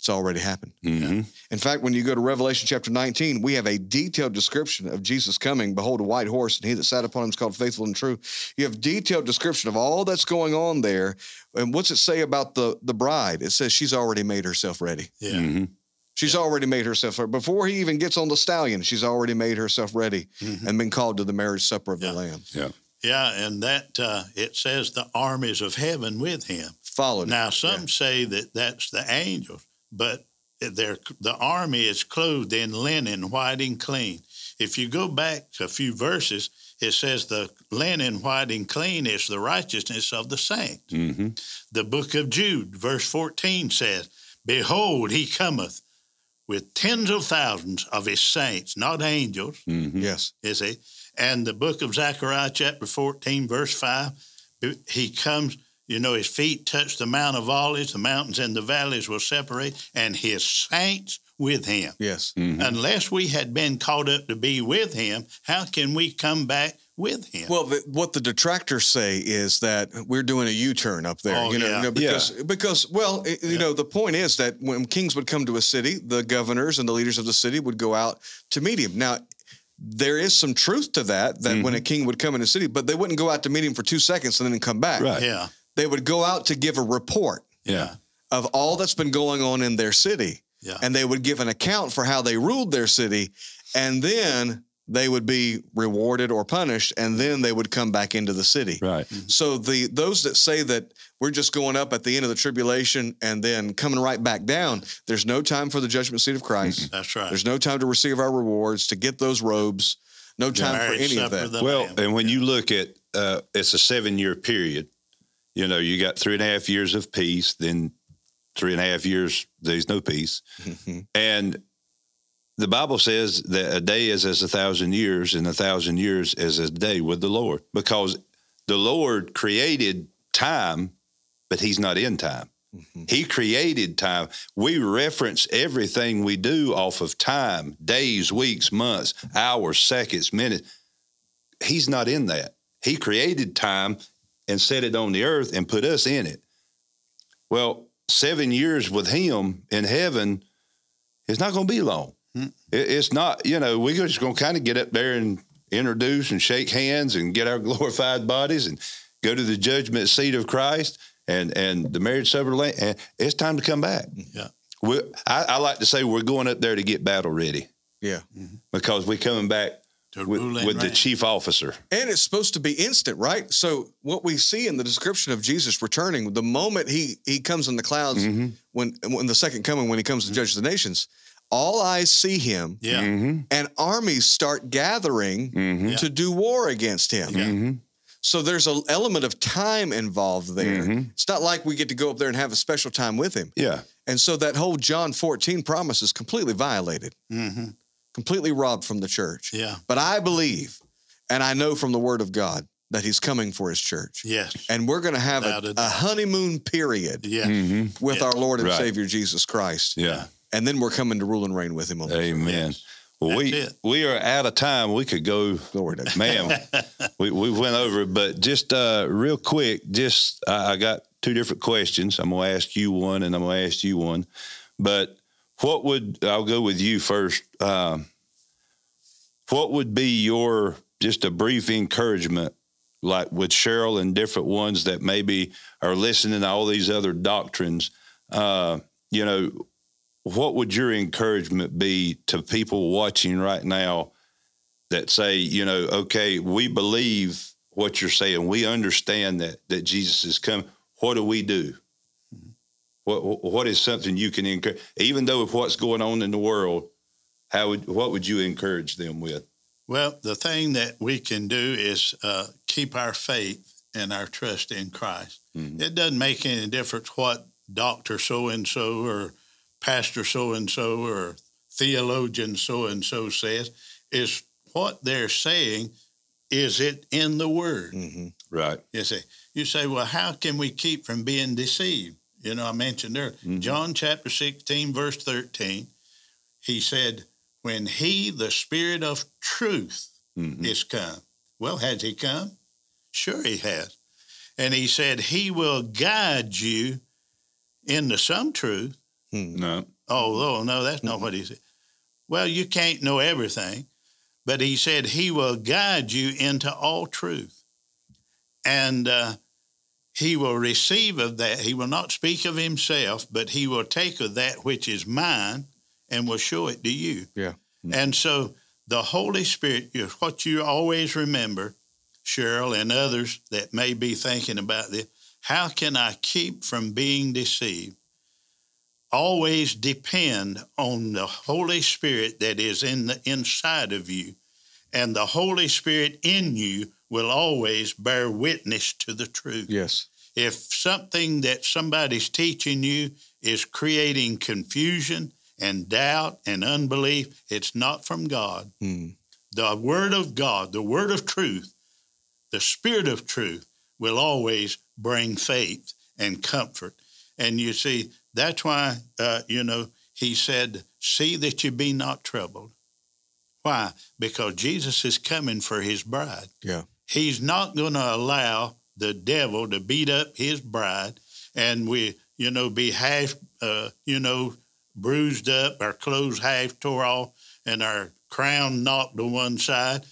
It's already happened. Mhm. In fact, when you go to Revelation chapter 19, we have a detailed description of Jesus coming. Behold, a white horse, and he that sat upon him is called faithful and true. You have detailed description of all that's going on there. And what's it say about the, the bride? It says she's already made herself ready. yeah. Mhm. She's already made herself ready. Before he even gets on the stallion, she's already made herself ready Mhm. and been called to the marriage supper of Yeah. the Lamb. Yeah, Yeah, and that uh, it says the armies of heaven with him. Followed. Now, some say that that's the angels, but they're, the army is clothed in linen, white and clean. If you go back a few verses, it says the linen, white and clean is the righteousness of the saints. Mhm. The book of Jude, verse 14 says, Behold, he cometh with tens of thousands of his saints, not angels, Mhm. Yes. is he? And the book of Zechariah, chapter 14, verse 5, he comes, you know, his feet touch the Mount of Olives, the mountains and the valleys will separate, and his saints with him. Yes. Mhm. Unless we had been caught up to be with him, how can we come back with him? Well, the, what the detractors say is that we're doing a U-turn up there. Oh, you know, yeah. you know, because because well, it- you Yeah. know, the point is that when kings would come to a city, the governors and the leaders of the city would go out to meet him. Now, there is some truth to that. That when a king would come in a city, but they wouldn't go out to meet him for two seconds and then come back. Right. yeah, They would go out to give a report Yeah. of all that's been going on in their city, yeah, and they would give an account for how they ruled their city, and then they would be rewarded or punished, and then they would come back into the city. Right. So the those that say that we're just going up at the end of the tribulation and then coming right back down, there's no time for the judgment seat of Christ. that's right. There's no time to receive our rewards, to get those robes. No time for Marriage any of that. Well, Lamb. and when you look at uh, it's a seven year period, you know, you got three and a half years of peace, then three and a half years there's no peace. Mm-hmm. and the Bible says that a day is as a thousand years, and a thousand years is a day with the Lord, because the Lord created time, but He's not in time. Mm-hmm. He created time. We reference everything we do off of time days, weeks, months, hours, seconds, minutes. He's not in that. He created time and set it on the earth and put us in it. Well, seven years with Him in heaven is not going to be long. Hmm. It, it's not, you know, we're just going to kind of get up there and introduce and shake hands and get our glorified bodies and go to the judgment seat of Christ and and the marriage supper, and it's time to come back. Yeah. We, I, I like to say we're going up there to get battle ready Yeah. because we're coming back with, rule and with the chief officer. And it's supposed to be instant, right? So what we see in the description of Jesus returning, the moment he he comes in the clouds, Mm-hmm. when when the second coming, when he comes to judge the nations, all eyes see him, Yeah. Mm-hmm. and armies start gathering Mhm. to do war against him. Mm-hmm. So there's an element of time involved there. Mhm. It's not like we get to go up there and have a special time with him. Yeah. And so that whole John 14 promise is completely violated, hmm completely robbed from the church. Yeah. But I believe, and I know from the word of God, that he's coming for his church. Yes. And we're going to have a, a a honeymoon period Yeah. Mm-hmm. with Yeah. our Lord and Right. Savior Jesus Christ. Yeah. And then we're coming to rule and reign with him on. Amen. Well, we it. we are out of time. We could go, Glory to God. man. we we went over it, but just uh, real quick, just I I got two different questions. I'm gonna ask you one, and I'm gonna ask you one. But what would I'll go with you first? Um, what would be your just a brief encouragement, like with Cheryl and different ones that maybe are listening to all these other doctrines? Uh, you know, what would your encouragement be to people watching right now that say, you know, okay, we believe what you're saying, we understand that that Jesus is coming. What do we do? What what is something you can encourage, even though of what's going on in the world? How would what would you encourage them with? Well, the thing that we can do is uh, keep our faith and our trust in Christ. Mhm. It doesn't make any difference what doctor so and so or pastor so and so or theologian so and so says. Is what they're saying is it in the Word? hmm Right. You see, you say, well, how can we keep from being deceived? You know, I mentioned there, Mhm. John chapter 16, verse 13, he said, when he, the spirit of truth, Mhm. is come. Well, has he come? Sure, he has. And he said, he will guide you into some truth. No. Oh, oh, no, that's not what he said. Well, you can't know everything, but he said he will guide you into all truth. And uh, he will receive of that. He will not speak of himself, but he will take of that which is mine and will show it to you. Yeah. Mm. And so the Holy Spirit is what you always remember, Cheryl and others that may be thinking about this. How can I keep from being deceived? always depend on the Holy Spirit that is in the inside of you, and the Holy Spirit in you will always bear witness to the truth. Yes. If something that somebody's teaching you is creating confusion and doubt and unbelief, it's not from God. Mm. The Word of God, the Word of truth, the Spirit of truth will always bring faith and comfort. And you see, that's why, uh, you know, he said, See that you be not troubled. Why? Because Jesus is coming for his bride. Yeah. He's not going to allow the devil to beat up his bride and we, you know, be half, uh, you know, bruised up, our clothes half tore off, and our crown knocked to one side.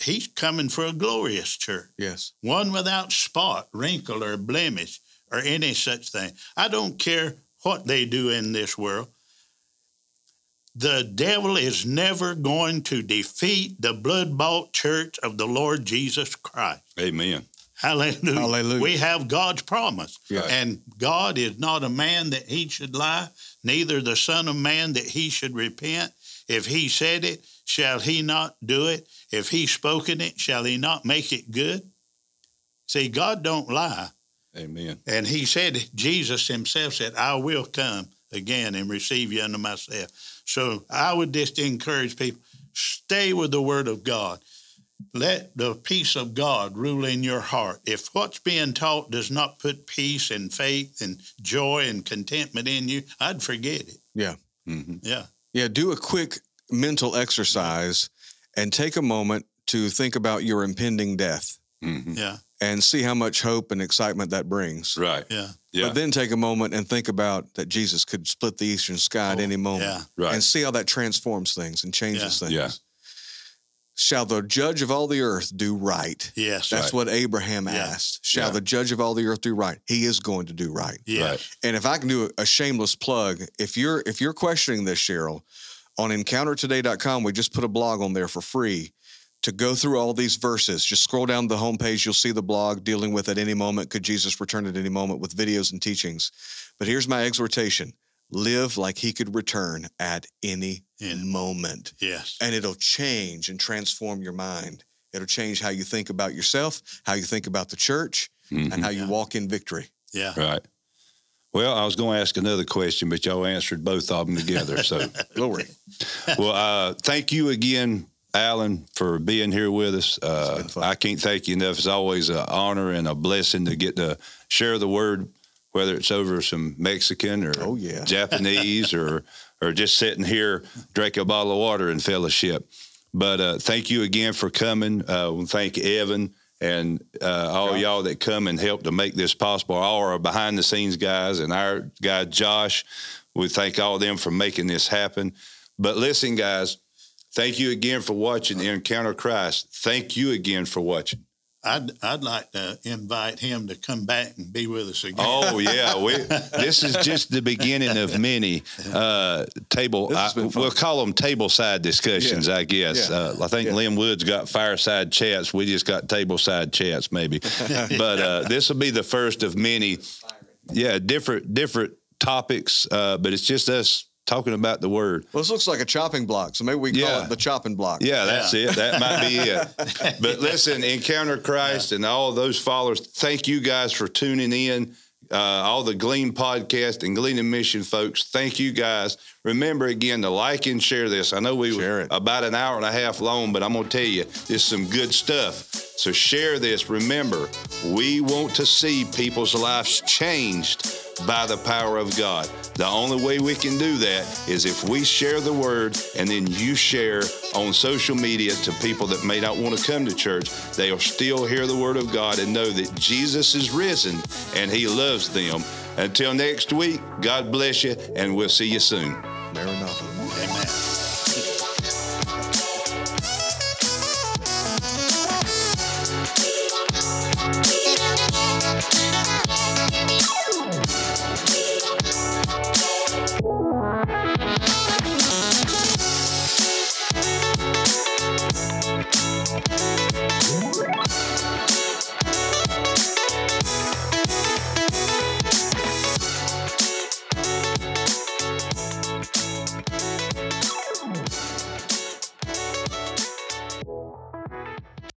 He's coming for a glorious church Yes. one without spot, wrinkle, or blemish, or any such thing. I don't care what they do in this world. The devil is never going to defeat the blood bought church of the Lord Jesus Christ. Amen. Hallelujah. Hallelujah. We have God's promise. And God is not a man that he should lie, neither the Son of Man that he should repent. If he said it, shall he not do it? If he spoken it, shall he not make it good? See, God don't lie. Amen. And he said, Jesus himself said, I will come again and receive you unto myself. So I would just encourage people, stay with the word of God. Let the peace of God rule in your heart. If what's being taught does not put peace and faith and joy and contentment in you, I'd forget it. Yeah. hmm Yeah. Yeah. Do a quick mental exercise and take a moment to think about your impending death hmm Yeah. and see how much hope and excitement that brings. Right. Yeah. Yeah. But then take a moment and think about that Jesus could split the eastern sky at Oh, any moment yeah. Right. and see how that transforms things and changes Yeah. things. Yeah. Shall the judge of all the earth do right? Yes. That's Right. what Abraham Yeah. asked. Shall Yeah. the judge of all the earth do right? He is going to do right. yeah. Right. And if I can do a, a shameless plug, if you're if you're questioning this, Cheryl, on encountertoday.com, we just put a blog on there for free to go through all these verses. Just scroll down the homepage, you'll see the blog dealing with at any moment, could Jesus return at any moment with videos and teachings. But here's my exhortation. Live like he could return at any In- moment. Yes. And it'll change and transform your mind. It'll change how you think about yourself, how you think about the church, and how you Yeah. walk in victory. Yeah. Right. Well, I was going to ask another question, but y'all answered both of them together. So, Glory. well, uh, thank you again, Alan, for being here with us. Uh. I can't thank you enough. It's always an honor and a blessing to get to share the word, whether it's over some Mexican or Oh, yeah. Japanese or or just sitting here, drink a bottle of water in fellowship. But uh, thank you again for coming. Uh, we thank Evan and uh, all y'all that come and help to make this possible. All our behind the scenes guys and our guy Josh. We thank all of them for making this happen. But listen, guys, thank you again for watching Encounter Christ. Thank you again for watching. I'd I'd like to invite him to come back and be with us again. Oh yeah, we, this is just the beginning of many uh, table. I, we'll call them table side discussions, I guess. Yeah. Uh, I think Yeah. Lynn Woods got fireside chats. We just got table side chats, maybe. but uh, this will be the first of many. Yeah, different different topics, uh, but it's just us talking about the word. Well, this looks like a chopping block, so maybe we call it the chopping block. Yeah, that's Yeah. it. That might be it. But listen, Encounter Christ and all those followers, thank you guys for tuning in. Uh, all the Glean podcast and Glean and Mission folks, thank you guys. Remember again to like and share this. I know we Share were it. about an hour and a half long, but I'm going to tell you, this is some good stuff. So share this. Remember, we want to see people's lives changed by the power of God. The only way we can do that is if we share the word and then you share on social media to people that may not want to come to church. They'll still hear the word of God and know that Jesus is risen and he loves them. Until next week, God bless you and we'll see you soon. Maranatha. Amen.